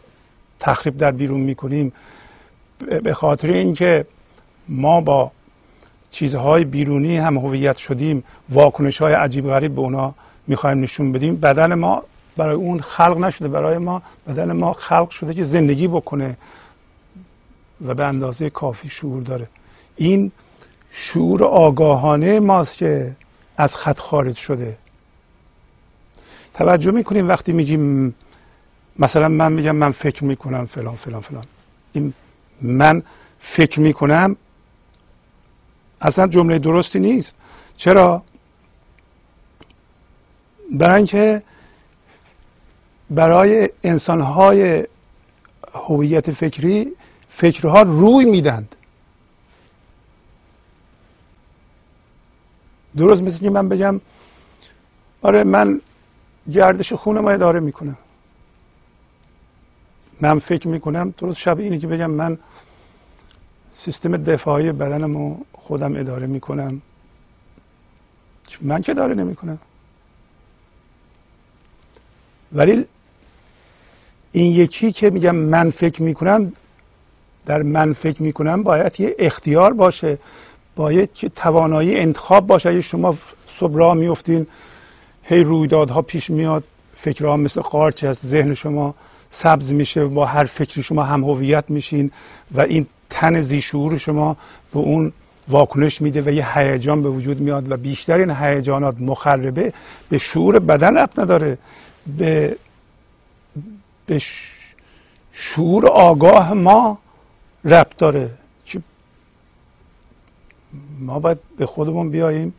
تخریب در بیرون می‌کنیم به خاطر اینکه ما با چیزهای بیرونی هم هویت شدیم واکنش های عجیب غریب به اونا می‌خوایم نشون بدیم. بدن ما برای اون خلق نشده برای ما بدن ما خلق شده که زندگی بکنه و به اندازه کافی شعور داره. این شعور آگاهانه ماست که از خط خارج شده. توجه می‌کنیم وقتی میگیم مثلا من میگم من فکر می‌کنم فلان فلان فلان. این من فکر می‌کنم اصلا جمله درستی نیست. چرا؟ برای اینکه برای انسانهای هویت فکری فکرها روی میدند. درست مثل که من بگم آره من گردش خون ما اداره می‌کنم. من فکر می‌کنم درست شب اینه که بگم من سیستم دفاعی بدنم رو خودم اداره می‌کنم. من که اداره نمی‌کنم. ولی این یکی که میگم من فکر می‌کنم در من فکر می‌کنم باید یه اختیار باشه. باید که توانایی انتخاب باشه. اگه شما صبح راه میفتین هی رویدادها پیش میاد فکرها مثل قارچ از ذهن شما سبز میشه با هر فکری شما هم هویت میشین و این تن زیشور شما به اون واکنش میده و یه هیجان به وجود میاد و بیشتر این هیجانات مخربه به شعور بدن ربط نداره. به به شعور آگاه ما ربط داره. ما باید به خودمون بیاییم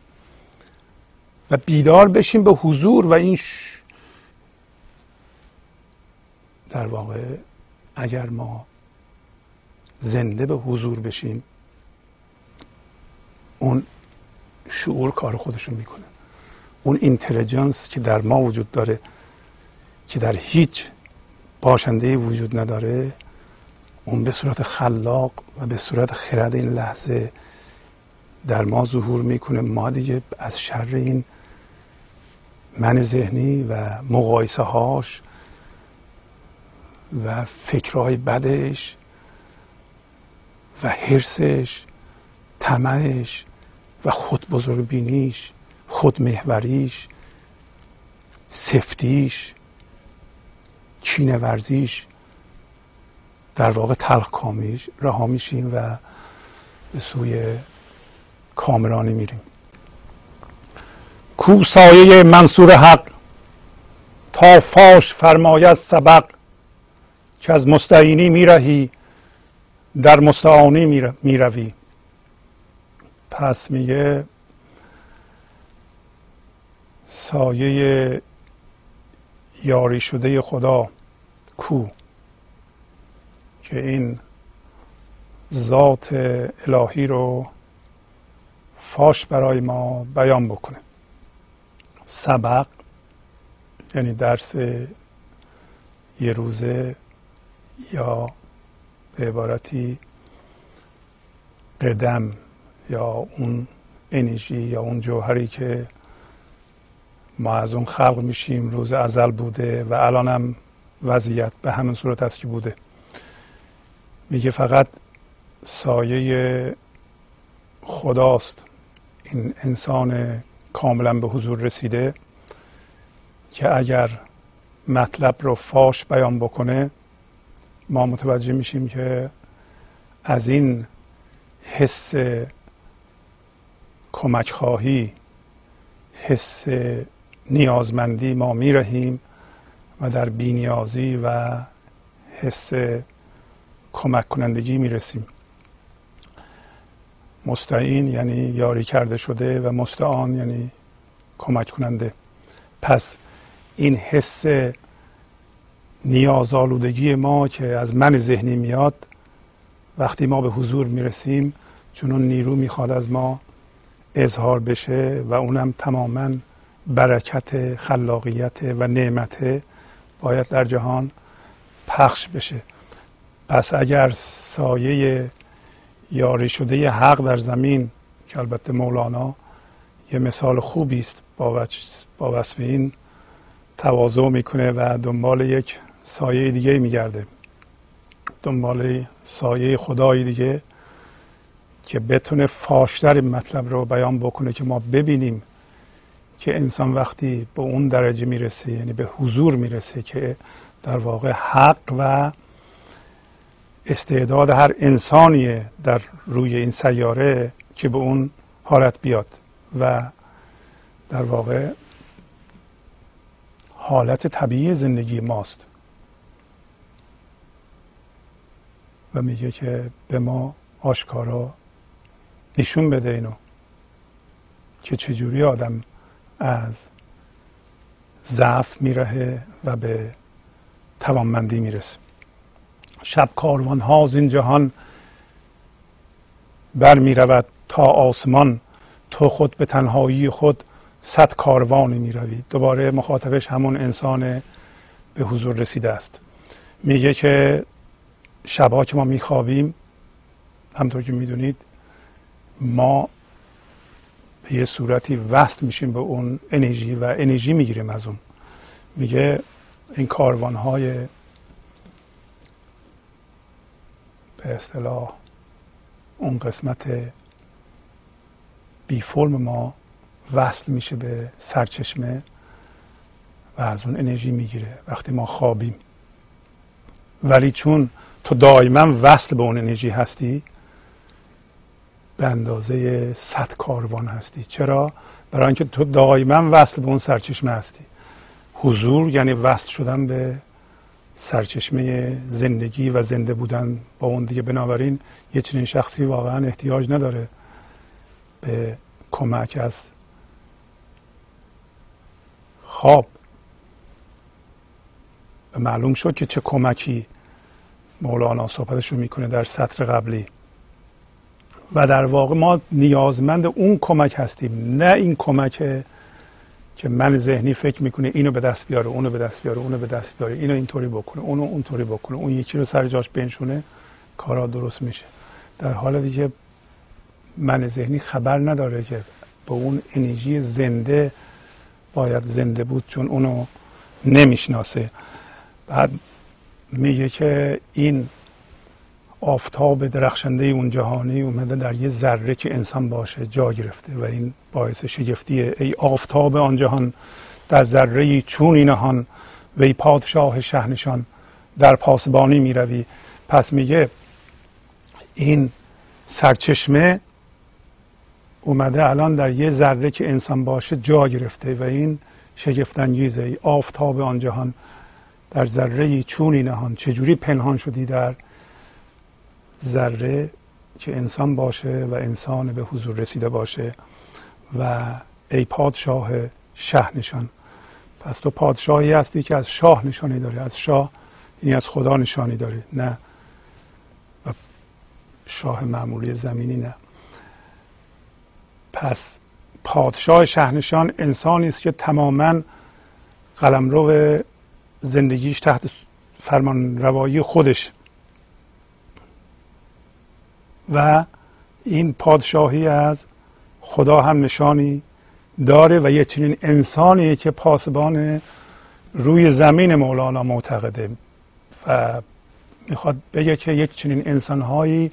و بیدار بشیم به حضور و این در واقع اگر ما زنده به حضور بشیم اون شعور کار خودشون می‌کنه. اون اینتلیجنس که در ما وجود داره که در هیچ باشنده وجود نداره اون به صورت خلاق و به صورت خرد این لحظه در ما ظهور می‌کنه ما دیگه از شر این من ذهنی و مقایسه هاش و فکرهای بدش و حرسش طمعش و خود بزرگ بینیش خود محوریش سفتیش چینه ورزیش در واقع تلخ کامیش رها میشیم و به سوی کامرانی میریم. کو سایه منصور حق تا فاش فرماید سبق که از مستعینی میرهی در مستعانی می‌روی. پس میگه سایه یاری شده خدا کو؟ که این ذات الهی رو فاش برای ما بیان بکنه. سبق یعنی درس یه روزه یا به عبارتی قدم یا اون انرژی یا اون جوهری که ما از اون خلق میشیم روز ازل بوده و الان هم وضعیت به همین صورت است که بوده. میگه فقط سایه خداست. این انسان کاملا به حضور رسیده که اگر مطلب رو فاش بیان بکنه ما متوجه میشیم که از این حس کمک خواهی حس نیازمندی ما میرهیم و در بینیازی و حس کمک کنندگی می‌رسیم. مستعین یعنی یاری کرده شده و مستعان یعنی کمک کننده. پس این حس نیازآلودگی ما که از من ذهنی میاد وقتی ما به حضور می‌رسیم چون اون نیرو می‌خواد از ما اظهار بشه و اونم تماما برکت خلاقیت و نعمت باید در جهان پخش بشه. پس اگر سایه یاری شده حق در زمین که البته مولانا یه مثال خوبی است با, با وصف این تواضع می‌کنه و دنبال یک سایه دیگه میگرده. دنبال سایه خدای دیگه که بتونه فاشتر این مطلب رو بیان بکنه که ما ببینیم که انسان وقتی به اون درجه می‌رسه یعنی به حضور می‌رسه که در واقع حق و استعداد هر انسانی در روی این سیاره که به اون حالت بیاد و در واقع حالت طبیعی زندگی ماست. و میگه که به ما آشکارا نشون بده اینو که چجوری آدم از ضعف میرهه و به توانمندی می‌رسه. شب کاروان ها این جهان بر می رود تا آسمان تو خود به تنهایی خود صد کاروانی می روی دوباره مخاطبش همون انسان به حضور رسیده است. میگه که شبها که ما میخوابیم همطور که می‌دونید ما به یه صورتی وصل میشیم به اون انرژی و انرژی می‌گیریم از اون. میگه این کاروان های به اصطلاح اون قسمت بی فرم ما وصل میشه به سرچشمه و از اون انرژی می‌گیره وقتی ما خوابیم. ولی چون تو دائما وصل به اون انرژی هستی به اندازه صد کاروان هستی. چرا؟ برای اینکه تو دائما وصل به اون سرچشمه هستی. حضور یعنی وصل شدن به سرچشمه زندگی و زنده بودن با اون دیگه. بنابراین یه چنین شخصی واقعا احتیاج نداره به کمک از خواب. و معلوم شد که چه کمکی مولانا صحبتش رو می‌کنه در سطر قبلی. و در واقع ما نیازمند اون کمک هستیم نه این کمک که من ذهنی فکر می‌کنه اینو به دست بیاره اونو به دست بیاره اونو به دست بیاره اینو اینطوری بکنه اونو اونطوری بکنه اون یکی رو سر جاش بنشونه کارا درست میشه. در حالی که من ذهنی خبر نداره که به اون انرژی زنده باید زنده بود چون اونو نمی‌شناسه. بعد میگه که این آفتاب درخشنده اون جهانی اومده در یه ذره که انسان باشه جا گرفته و این باعث شگفتیه. ای آفتاب آن جهان در ذره چون نهان وی پادشاه شهنشان در پاسبانی می‌روی. پس میگه این سرچشمه اومده الان در یه ذره که انسان باشه جا گرفته و این شگفتانگیزه ای آفتاب آن جهان در ذره چونی نهان. چجوری پنهان شدی در ذره که انسان باشه و انسان به حضور رسیده باشه و ای پادشاه شه نشان. پس تو پادشاهی هستی که از شاه نشانی داری از شاه یعنی از خدا نشانی داری نه. و شاه معمولی زمینی نه. پس پادشاه شهنشان انسانی است که تماما قلمرو زندگیش تحت فرمان روایی خودش و این پادشاهی از خدا هم نشانی داره و یه چنین انسانی که پاسبان روی زمین مولانا معتقده و می‌خواد بگه که یک چنین انسانهایی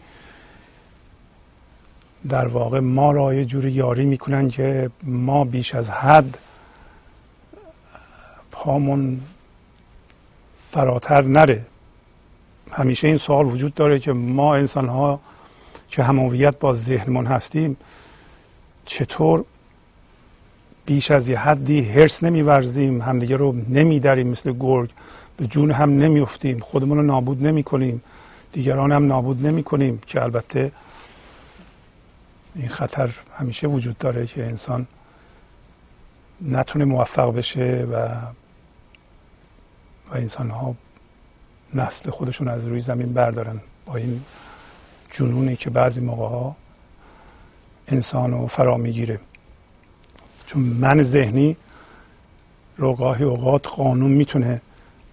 در واقع ما را یه جوری یاری می‌کنن که ما بیش از حد پامون فراتر نره. همیشه این سوال وجود داره که ما انسان ها که همویت با ذهنمون هستیم چطور بیش از یه حدی هرس نمیورزیم همدیگه رو نمیدریم مثل گرگ به جون هم نمیفتیم خودمون رو نابود نمی کنیم دیگران هم نابود نمی کنیم که البته این خطر همیشه وجود داره که انسان نتونه موفق بشه و و انسان ها نسل خودشون از روی زمین بردارن. با این جنونی که بعضی موقع ها انسان رو فرا می‌گیره. چون من ذهنی رو گاهی اوقات قانون می‌تونه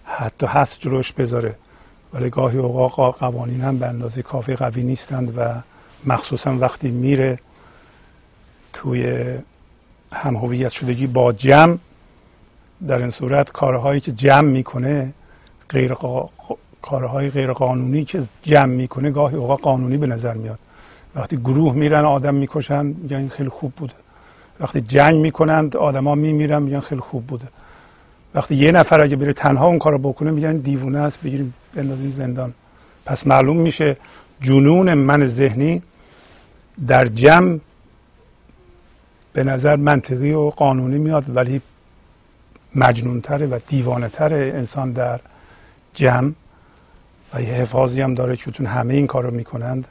حتی هست جلوش بذاره ولی گاهی اوقات قوانین هم به اندازه کافی قوی نیستند و مخصوصا وقتی میره توی هم هویت شدگی با جمع در این صورت کارهایی که جمع می‌کنه غیر کارهای غیر قانونی که جمع می‌کنه گاهی اوقات قانونی به نظر میاد. وقتی گروه میرن آدم می‌کشن میگن این خیلی خوب بوده. وقتی جنگ می‌کنند آدما میمیرن میگن خیلی خوب بوده. وقتی یه نفر اگه بره تنها اون کارو بکنه میگن دیوونه است بگیریم بندازیم زندان. پس معلوم میشه جنون من ذهنی در جمع به نظر منطقی و قانونی میاد ولی مجنونتره و دیوانه انسان در جمع. و یه حفاظی هم داره چون همه این کار رو می‌کنند.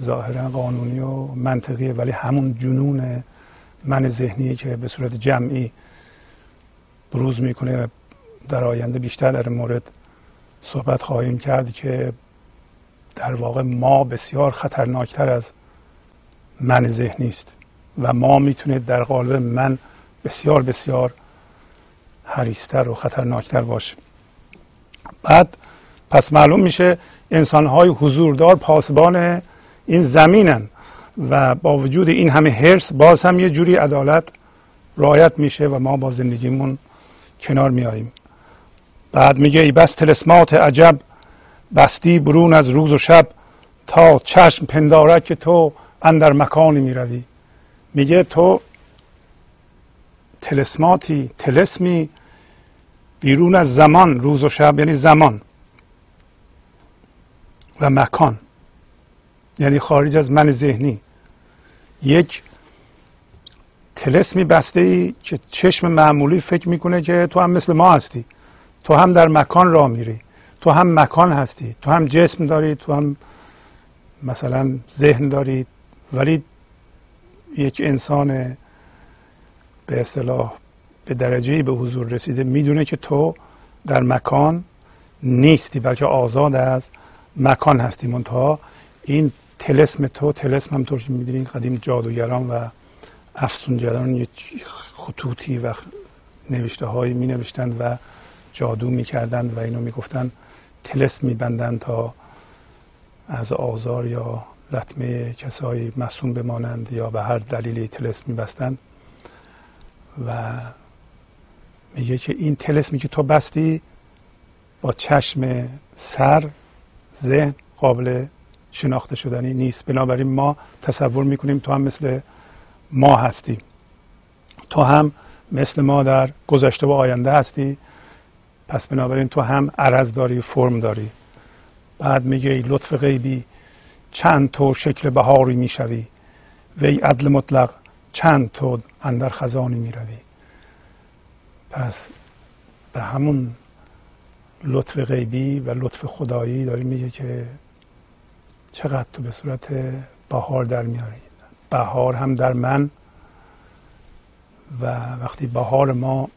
ظاهرا قانونی و منطقیه ولی همون جنون من ذهنی که به صورت جمعی بروز می‌کنه در آینده بیشتر در مورد صحبت خواهیم کرد که در واقع ما بسیار خطرناکتر از من ذهنی است و ما می‌تونه در قالب من بسیار بسیار حریستر و خطرناکتر باشه. بعد پس معلوم میشه انسان های حضوردار پاسبان این زمینن و با وجود این همه حرس باز هم یه جوری عدالت رعایت میشه و ما با زندگیمون کنار میاییم. بعد میگه ای بس تلسمات عجب بستی برون از روز و شب تا چشم پندارد که تو اندر مکانی می‌روی. میگه تو تلسماتی تلسمی بیرون از زمان روز و شب یعنی زمان. و مکان. یعنی خارج از من ذهنی. یک تلسمی بسته ای که چشم معمولی فکر می‌کنه که تو هم مثل ما هستی. تو هم در مکان را میری. تو هم مکان هستی. تو هم جسم داری. تو هم مثلا ذهن داری. ولی یک انسان به اصطلاح به درجه به حضور رسیده می‌دونه که تو در مکان نیستی بلکه آزاد از مکان هستی منتها. این تلسم تو تلسم هم طور می‌دونید قدیم جادوگران و افسونگران یه خطوطی و نوشته هایی می نوشتند و جادو می کردند و اینو می گفتند تلسم می بندند تا از آزار یا لطمه کسایی مسون بمانند یا به هر دلیلی تلسم می بستند و میگه که این تلسمی که تو بستی با چشم سر ذهن قابل شناخته شدنی نیست. بنابراین ما تصور می‌کنیم تو هم مثل ما هستی. تو هم مثل ما در گذشته و آینده هستی. پس بنابراین تو هم عرض داری فرم داری. بعد میگه ای لطف غیبی چند تو شکل بهاری می‌شوی؟ و ای عدل مطلق چند تو اندر خزانی می‌روی؟ پس به همون لطف غیبی و لطف خدایی داری میگه که چقدر تو به صورت بهار در میاری. بهار هم در من و وقتی بهار ما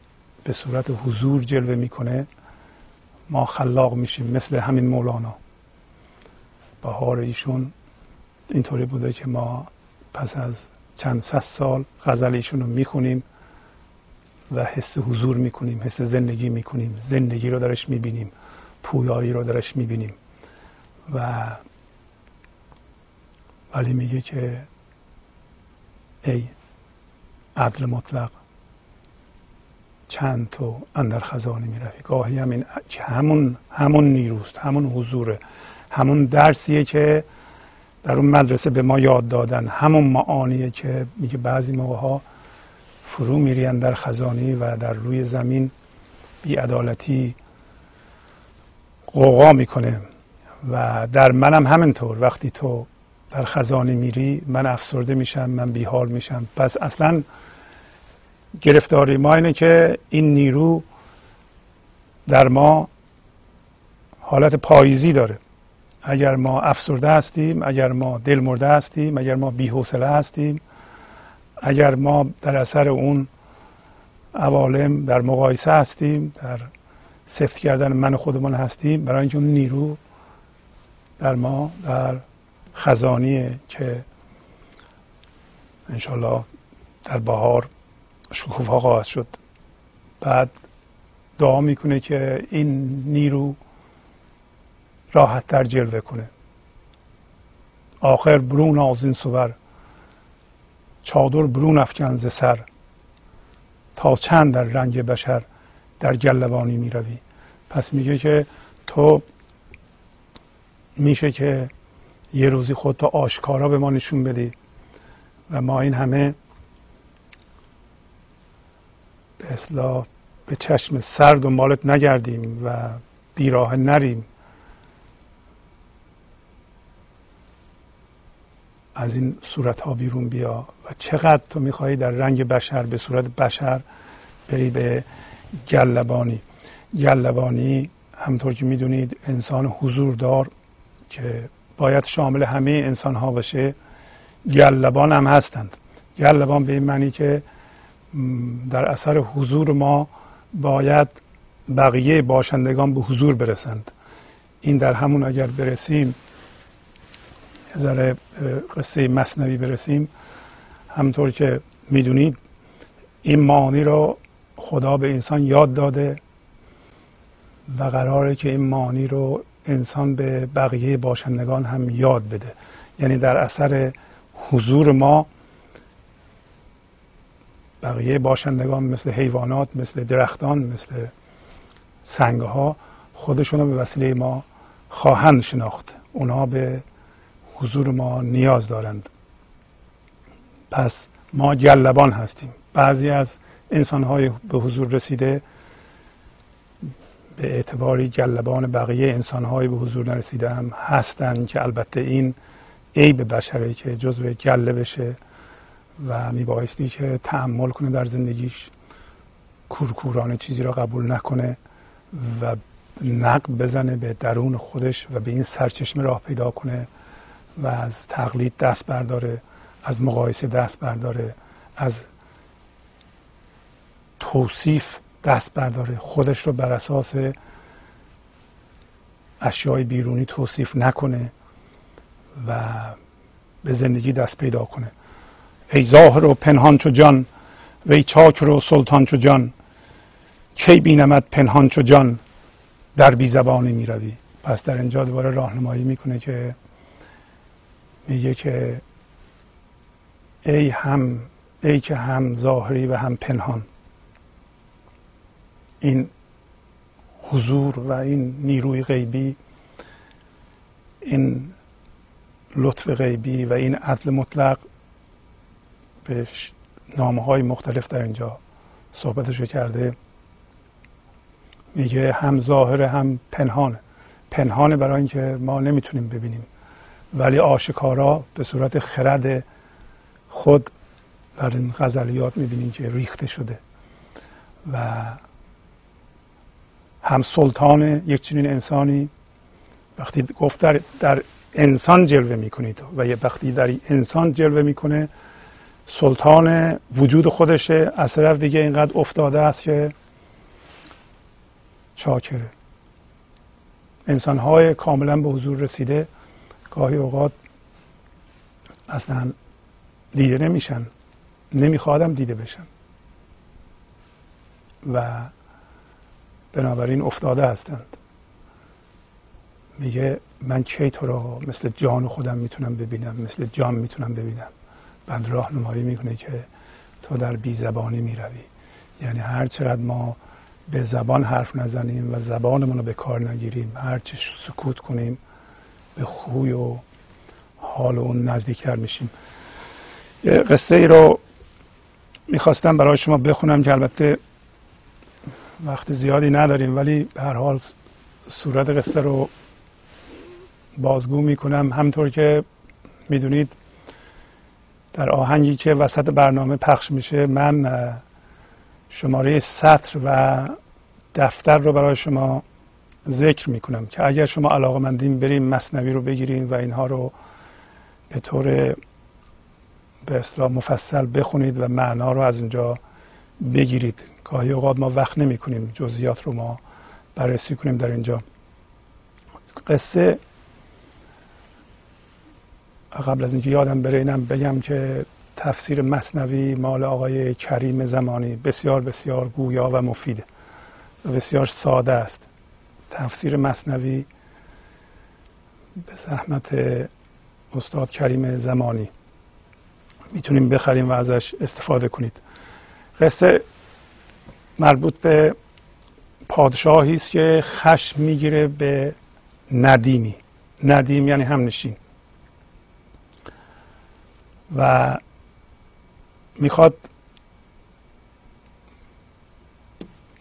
به صورت حضور جلوه می‌کنه ما خلاق میشیم مثل همین مولانا. بهار ایشون اینطوری بوده که ما پس از چند صد سال غزل ایشون رو می‌خونیم. و حس حضور می‌کنیم حس زندگی می‌کنیم. زندگی رو درش می‌بینیم پویایی رو درش می‌بینیم. و ولی میگه که ای عدل مطلق چند تو اندر خزانه می روی گاهی هم این همون همون نیروست همون حضوره. همون درسیه که در اون مدرسه به ما یاد دادن. همون معانیه که میگه بعضی موقع ها فرو میریان در خزانی و در روی زمین. بیعدالتی قوقا می‌کنه و در منم همینطور. وقتی تو در خزانه میری من افسرده میشم من بیحال میشم. پس اصلا گرفتاری ما اینه که این نیرو در ما حالت پاییزی داره. اگر ما افسرده هستیم اگر ما دل مرده هستیم اگر ما بیحوصله هستیم اگر ما در اثر اون عوالم در مقایسه هستیم در سفت کردن من خودمان هستیم برای اینکه اون نیرو در ما در خزانیه که انشالله در بهار شکوفا خواهد شد. بعد دعا می‌کنه که این نیرو راحت در جلوه کنه. آخر برون آزین سوبر. چادر برون افکن ز سر تا چند در رنگ بشر در گلبانی می روی پس میگه که تو میشه که یه روزی خود آشکارا به ما نشون بدی و ما این همه به اصلاح به چشم سر دنبالت نگردیم و بیراه نریم. از این صورت ها بیرون بیا و چقدر تو میخوایی در رنگ بشر به صورت بشر بری به گلبانی گلبانی همطور که می‌دونید انسان حضوردار که باید شامل همه انسان ها باشه. گلبان هم هستند. گلبان به این معنی که در اثر حضور ما باید بقیه باشندگان به حضور برسند. این در همون اگر برسیم ذره قصه مصنوی برسیم. همطور که می‌دونید این معانی رو خدا به انسان یاد داده و قراره که این معانی رو انسان به بقیه باشندگان هم یاد بده. یعنی در اثر حضور ما بقیه باشندگان مثل حیوانات مثل درختان مثل سنگ ها خودشون رو به وسیله ما خواهند شناخت. اونا به حضور ما نیاز دارند. پس ما جلبان هستیم. بعضی از انسان های به حضور رسیده به اعتباری جلبان بقیه انسان های به حضور نرسیده هم هستند که البته این عیب بشره که جزو گله بشه و میبایستی که تحمل کنه در زندگیش کورکورانه چیزی را قبول نکنه و نقب بزنه به درون خودش و به این سرچشمه راه پیدا کنه. و از تقلید دست برداره از مقایسه دست برداره از توصیف دست برداره. خودش رو بر اساس اشیای بیرونی توصیف نکنه و به زندگی دست پیدا کنه. ای ظاهر و پنهان چو جان وی چاکر و سلطان چو جان کی بینمت پنهان چو جان در بی زبانی می روی. پس در اینجا دوباره راهنمایی می‌کنه که میگه که ای هم ای که هم ظاهری و هم پنهان. این حضور و این نیروی غیبی این لطف غیبی و این عدل مطلق به نامه های مختلف در اینجا صحبتش کرده. میگه هم ظاهر هم پنهانه. پنهانه برای اینکه ما نمی‌تونیم ببینیم. ولی آشکارا به صورت خرد خود در این غزلیات می‌بینیم که ریخته شده و هم سلطان یک چنین انسانی وقتی گفت در, در انسان جلوه می‌کنید و یه وقتی در انسان جلوه می‌کنه سلطان وجود خودشه از طرف دیگه اینقدر افتاده است که چاکره. انسان های کاملا به حضور رسیده. گاهی اوقات اصلا دیده نمیشن. نمیخوادم دیده بشن و بنابراین افتاده هستند. میگه من کی تو رو مثل جان خودم می‌تونم ببینم مثل جان می‌تونم ببینم؟ بعد راهنمایی می‌کنه که تو در بی زبانی می‌روی. یعنی هر چقدر ما به زبان حرف نزنیم و زبانمون رو به کار نگیریم هرچی سکوت کنیم به خوی و حال اون نزدیکتر میشیم. یه قصه ای رو می‌خواستم برای شما بخونم که البته وقت زیادی نداریم ولی به هر حال صورت قصه رو بازگو می‌کنم. همطور که می‌دونید در آهنگی که وسط برنامه پخش میشه من شماره سطر و دفتر رو برای شما ذکر می‌کنم که اگر شما علاقه مندین بریم مصنوی رو بگیریم و اینها رو به طور به اصطلاح مفصل بخونید و معنا رو از اینجا بگیرید. گاهی اوقات ما وقت نمی کنیم جزئیات رو ما بررسی کنیم در اینجا. قصه قبل از اینکه یادم بره اینم بگم که تفسیر مصنوی مال آقای کریم زمانی بسیار بسیار گویا و مفیده و بسیار ساده است. تفسیر مصنوی به زحمت استاد کریم زمانی. می‌تونیم بخریم و ازش استفاده کنید. قصه مربوط به پادشاهی است که خشم می‌گیره به ندیمی. ندیم یعنی همنشین. و می‌خواد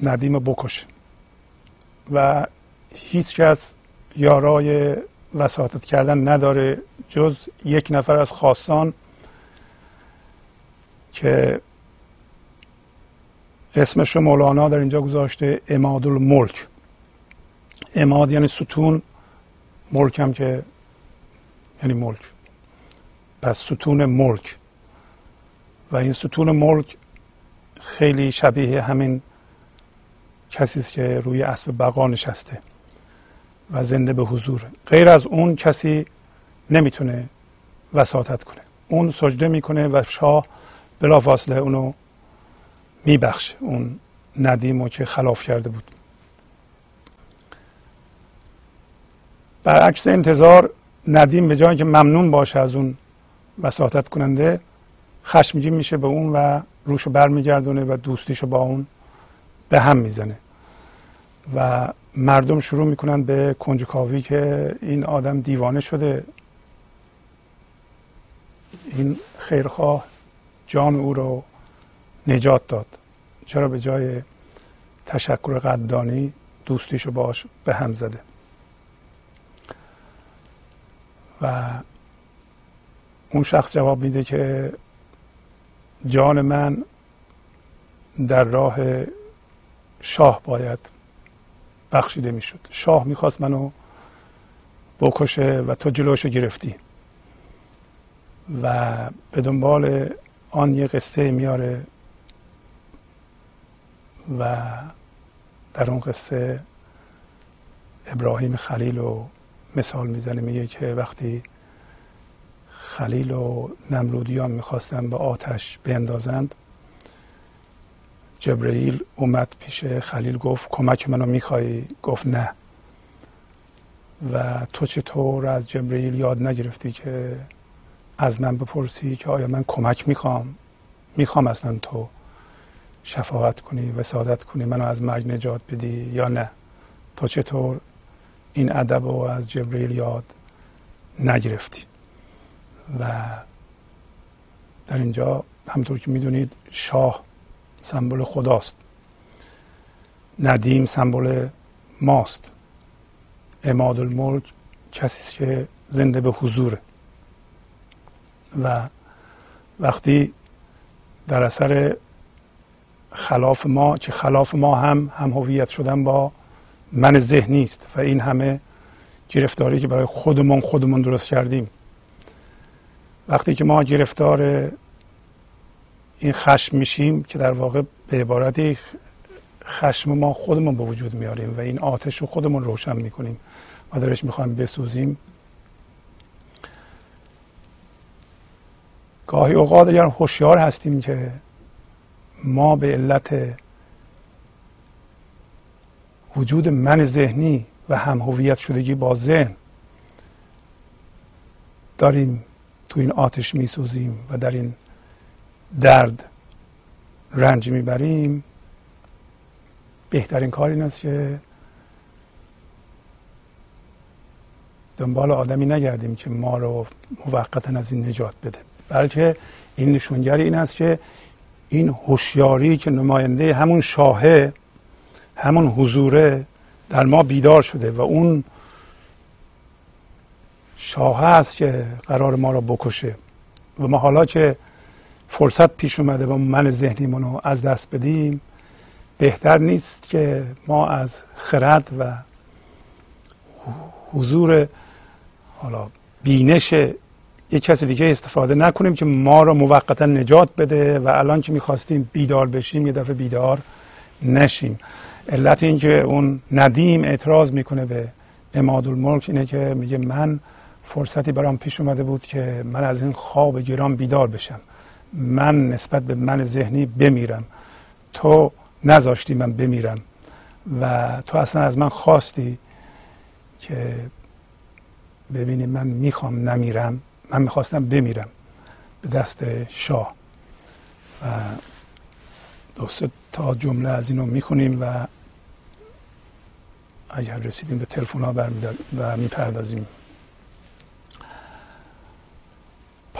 ندیم بکشه. و هیچ کس یارای وساطت کردن نداره جز یک نفر از خواستان که اسمش رو مولانا در اینجا گذاشته اماد الملک اماد یعنی ستون ملک هم که یعنی ملک. پس ستون ملک. و این ستون ملک خیلی شبیه همین کسی است که روی اسب بقا نشسته. و زنده به حضور. غیر از اون کسی نمی‌تونه وساطت کنه. اون سجده می‌کنه و شاه بلافاصله اونو میبخشه. اون ندیمو که خلاف کرده بود. برعکس انتظار ندیم به جای که ممنون باشه از اون وساطت کننده خشمگین میشه به اون و روشو برمیگردونه و دوستیشو با اون به هم می‌زنه. و مردم شروع می‌کنن به کنجکاوی که این آدم دیوانه شده. این خیرخواه جان او رو نجات داد. چرا به جای تشکر قدردانی دوستیشو باش به هم زده. و اون شخص جواب میده که جان من در راه شاه باید بخشیده می‌شد. شاه می‌خواست منو بکشه و تو جلوشو گرفتی. و به دنبال آن یه قصه میاره و در اون قصه ابراهیم خلیل رو مثال می‌زنه میگه که وقتی خلیل و نمرودیان می‌خواستن به آتش بیندازند جبرئیل اومد پیش خلیل گفت کمک منو می‌خوای؟ گفت نه. و تو چطور از جبرئیل یاد نگرفتی که از من بپرسی که آیا من کمک می‌خوام؟ می‌خوام اصلا تو شفاعت کنی وسادت کنی منو از مرگ نجات بدی یا نه؟ تو چطور این ادب رو از جبرئیل یاد نگرفتی؟ و در اینجا همطور که می‌دونید شاه سمبل خداست. ندیم سمبل ماست. اماد الملک کسی که زنده به حضوره. و وقتی در اثر خلاف ما که خلاف ما هم هم هویت شدن با من ذهنی است و این همه گرفتاری که برای خودمون خودمون درست کردیم. وقتی که ما گرفتار این خشم میشیم که در واقع به عبارتی خشم ما خودمون به وجود میاریم و این آتش رو خودمون روشن می‌کنیم و درش می‌خوایم بسوزیم. گاهی اوقات اگر هوشیار هستیم که ما به علت وجود من ذهنی و هم هویت شدگی با ذهن داریم تو این آتش میسوزیم و در این درد رنج می‌بریم. بهترین کار این است که دنبال آدمی نگردیم که ما رو موقتا از این نجات بده. بلکه این نشونگر این است که این هوشیاری که نماینده همون شاهه همون حضوره در ما بیدار شده و اون شاه است که قرار ما را بکشه. و ما حالا که فرصت پیش اومده و من ذهنیمون رو از دست بدیم. بهتر نیست که ما از خرد و حضور حالا بینش یک کسی دیگه استفاده نکنیم که ما رو موقتا نجات بده و الان که می‌خواستیم بیدار بشیم یه دفعه بیدار نشیم. علت این که اون ندیم اعتراض می‌کنه به اماد الملک اینه که میگه من فرصتی برام پیش اومده بود که من از این خواب گرام بیدار بشم. من نسبت به من ذهنی بمیرم. تو نذاشتی من بمیرم. و تو اصلا از من خواستی که ببینی من می‌خوام نمیرم. من می‌خواستم بمیرم. به دست شاه. و دوست تا جمله از اینو می‌خونیم و اگر رسیدیم به تلفن ها و می‌پردازیم.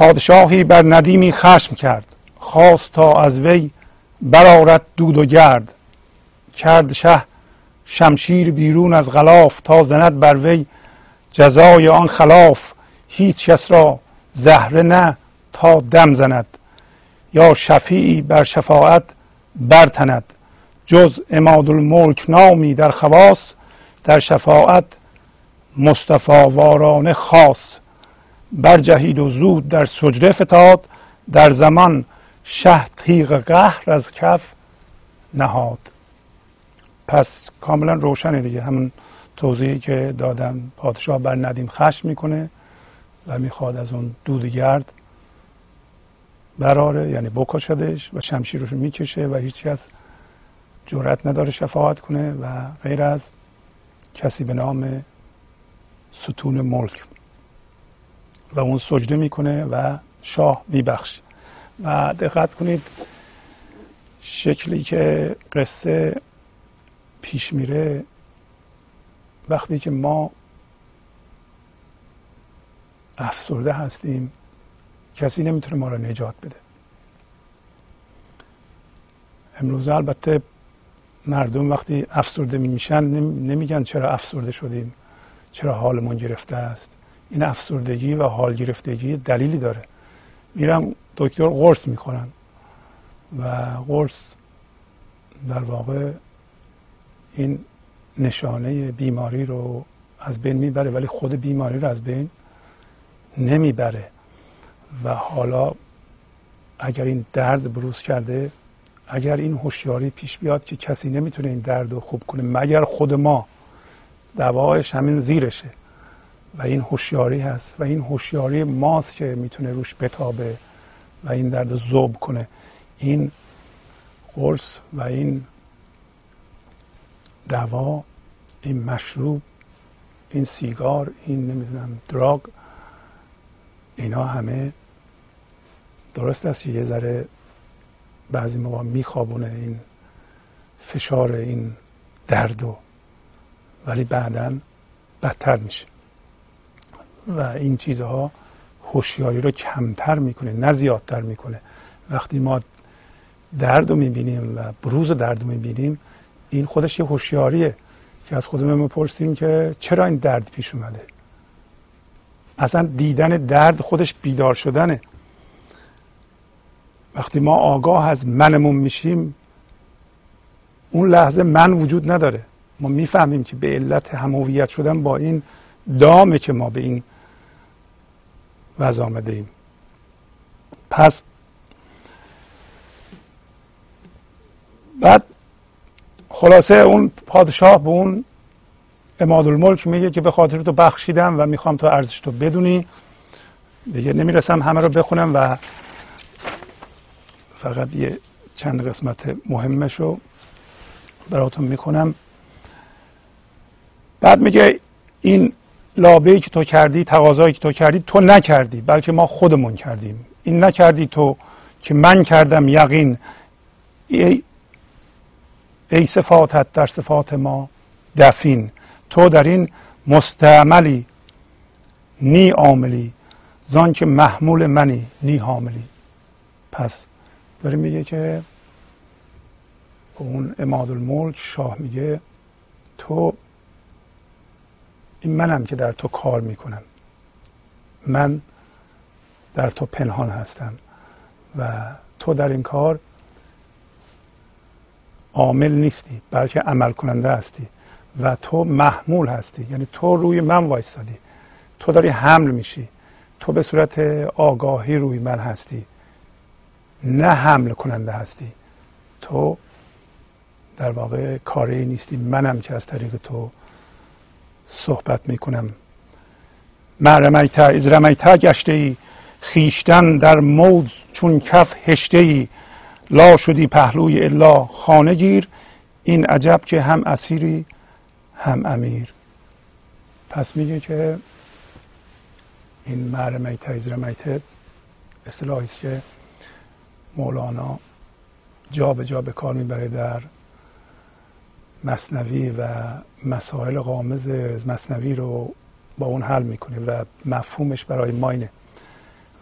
پادشاهی بر ندیمی خشم کرد. خواست تا از وی برارد دود و گرد. کرد شه شمشیر بیرون از غلاف تا زند بر وی جزای آن خلاف. هیچ کس را زهره نه تا دم زند. یا شفیعی بر شفاعت برتند. جز اماد الملک نامی در خواص در شفاعت مصطفی وارانه خاص. برجهید و زود در سجده فتاد در زمان شه تیغ قهر از کف نهاد. پس کاملا روشنه دیگه. همون توضیحی که دادم. پادشاه بر ندیم خشم می‌کنه و می‌خواد از اون دود گرد براره یعنی بکشدش و شمشیرش می‌کشه و هیچ کس جرأت نداره شفاعت کنه و غیر از کسی به نام ستون ملک. و اون سجده می‌کنه و شاه میبخش و دقت کنید شکلی که قصه پیش میره وقتی که ما افسرده هستیم کسی نمی‌تونه ما را نجات بده. امروز البته مردم وقتی افسرده میشن نمیگن چرا افسرده شدیم چرا حالمون گرفته است. این افسردگی و حال گرفتگی دلیلی داره. میرم دکتر قرص می‌خورن و قرص در واقع این نشانه بیماری رو از بین می‌بره ولی خود بیماری رو از بین نمی‌بره. و حالا اگر این درد بروز کرده اگر این هوشیاری پیش بیاد که کسی نمی‌تونه این درد رو خوب کنه مگر خود ما دوایش همین زیرشه. و این هوشیاری هست و این هوشیاری ماست که می‌تونه روش بتابه و این درد زوب کنه. این قرص و این دوا این مشروب این سیگار این نمی‌دونم دراگ اینا همه درست است یه ذره بعضی موقع میخوابونه این فشار این درد و ولی بعدا بدتر میشه. و این چیزها هوشیاری رو کمتر می‌کنه نه زیادتر می‌کنه. وقتی ما درد رو می‌بینیم و بروز درد رو می‌بینیم این خودش یه هوشیاریه که از خودمون می‌پرسیم که چرا این درد پیش اومده؟ اصلا دیدن درد خودش بیدار شدنه. وقتی ما آگاه از منمون میشیم اون لحظه من وجود نداره. ما می‌فهمیم که به علت همویت شدن با این دامه که ما به این وضع آمده ایم. پس بعد خلاصه اون پادشاه به اون اماد الملک میگه که به خاطر تو بخشیدم و می‌خوام تو ارزش تو بدونی. دیگه نمی‌رسم همه رو بخونم و فقط یه چند قسمت مهمش رو براتون می‌کنم بعد میگه این لابه که تو کردی تقاضایی که تو کردی تو نکردی بلکه ما خودمون کردیم. این نکردی تو که من کردم یقین. ای, ای صفاتت در صفات ما دفین. تو در این مستعملی نی عاملی. زان که محمول منی نی حاملی. پس داره میگه که اون اماد الملک شاه میگه تو این منم که در تو کار می‌کنم. من در تو پنهان هستم و تو در این کار عامل نیستی بلکه عمل کننده هستی و تو محمول هستی. یعنی تو روی من وایستادی. تو داری حمل میشی. تو به صورت آگاهی روی من هستی. نه حمل کننده هستی. تو در واقع کاری نیستی. منم که از طریق تو صحبت می‌کنم. مرمیتا از رمیتا گشته ای. خیشتن در موز چون کف هشته ای. لا شدی پهلوی الا. خانه گیر. این عجب که هم اسیری هم امیر. پس میگه که این مرمیتا از رمیتا اصطلاحی است که مولانا جا به جا به کار می‌بره در مصنوی و مسائل قامز مصنوی رو با اون حل می‌کنه و مفهومش برای ما اینه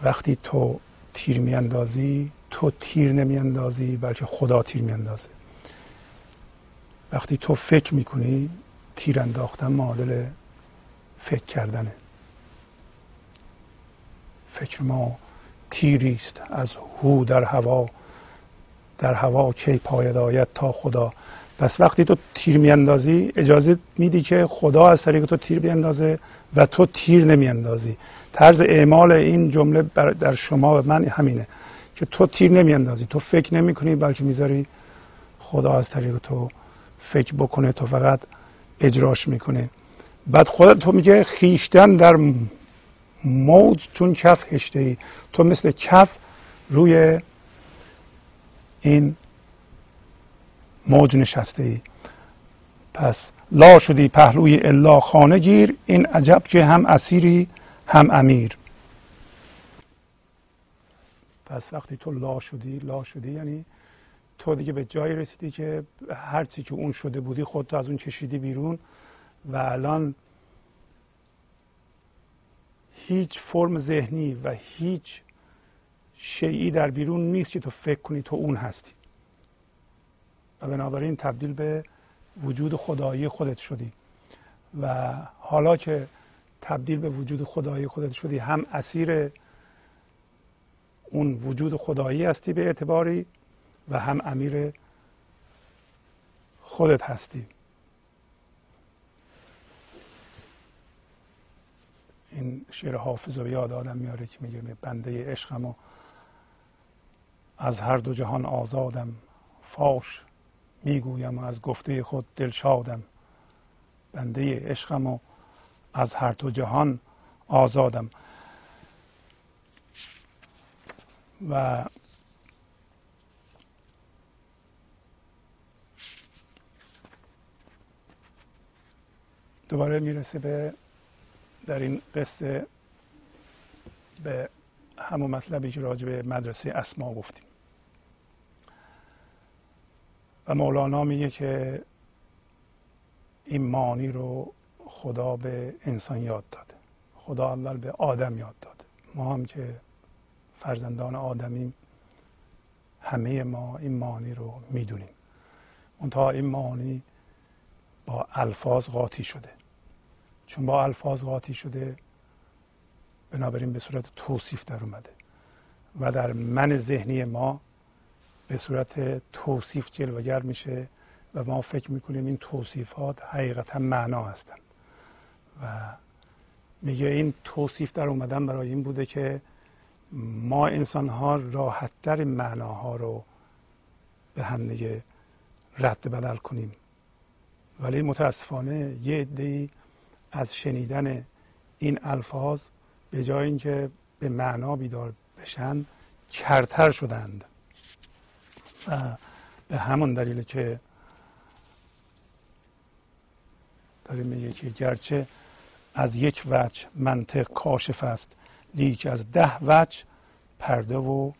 وقتی تو تیر میاندازی تو تیر نمیاندازی بلکه خدا تیر میاندازه. وقتی تو فکر می‌کنی تیر انداختن معادل فکر کردنه. فکر ما تیری است از هو در هوا. در هوا کی پاید آید تا خدا پس وقتی تو تیر میاندازی اجازه میدی که خدا از طریق تو تیر بیاندازه و تو تیر نمیاندازی. طرز اعمال این جمله در شما و من همینه که تو تیر نمیاندازی. تو فکر نمی کنی بلکه می‌ذاری خدا از طریق تو فکر بکنه تو فقط اجراش می‌کنه. بعد خودت تو میگه خیشتن در موج چون کف هشته ای تو مثل کف روی این موج نشسته ای پس لا شدی پهلوی الا خانه گیر این عجب که هم اسیری هم امیر. پس وقتی تو لا شدی لا شدی یعنی تو دیگه به جایی رسیدی که هرچی که اون شده بودی خودتو از اون کشیدی بیرون و الان هیچ فرم ذهنی و هیچ شیعی در بیرون نیست که تو فکر کنی تو اون هستی. و بنابراین تبدیل به وجود خدایی خودت شدی. و حالا که تبدیل به وجود خدایی خودت شدی هم اسیر اون وجود خدایی هستی به اعتباری و هم امیر خودت هستی. این شعر حافظ رو یاد آدم میاره که میگه بنده عشقم و از هر دو جهان آزادم فاش. می‌گویم و از گفته خود دلشادم. بنده عشقم و از هر تو جهان آزادم. و دوباره می‌رسه به در این قصه به همون مطلبی که راجع به مدرسه اسما گفتیم. و مولانا میگه که این مانی رو خدا به انسان یاد داده. خدا اول به آدم یاد داده. ما هم که فرزندان آدمیم همه ما این مانی رو می‌دونیم. منتها این مانی با الفاظ قاطی شده. چون با الفاظ قاطی شده بنابراین به صورت توصیف در اومده. و در من ذهنی ما به صورت توصیف جلوگر میشه و ما فکر می‌کنیم این توصیفات حقیقتا معنا هستند. و میگه این توصیف در اومدن برای این بوده که ما انسان ها راحتتر معناها رو به هم دیگه رد بدل کنیم. ولی متاسفانه یه عده از شنیدن این الفاظ به جای اینکه به معنا بیدار بشن کرتر شدند. به همون دلیل که داره میگه که گرچه از یک وجه منطق کاشف است لیک از ده وجه پرده و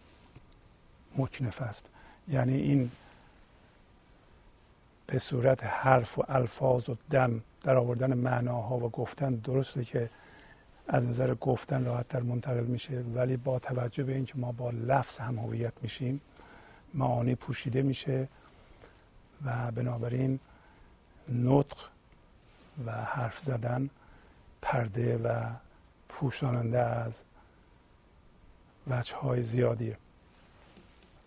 مکنف است. یعنی این به صورت حرف و الفاظ و دم در آوردن معناها و گفتن درسته که از نظر گفتن راحت منتقل میشه ولی با توجه به اینکه ما با لفظ هم هویت میشیم معانی پوشیده میشه و بنابراین نطق و حرف زدن پرده و پوشاننده از وجه های زیادیه.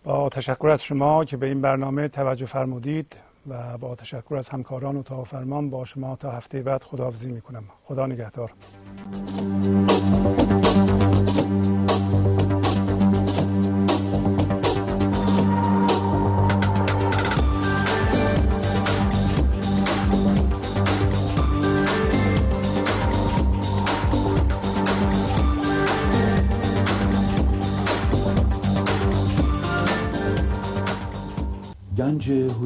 با تشکر از شما که به این برنامه توجه فرمودید و با تشکر از همکاران و تا فرمان با شما تا هفته بعد خداحافظی می‌کنم. خدا نگهدار.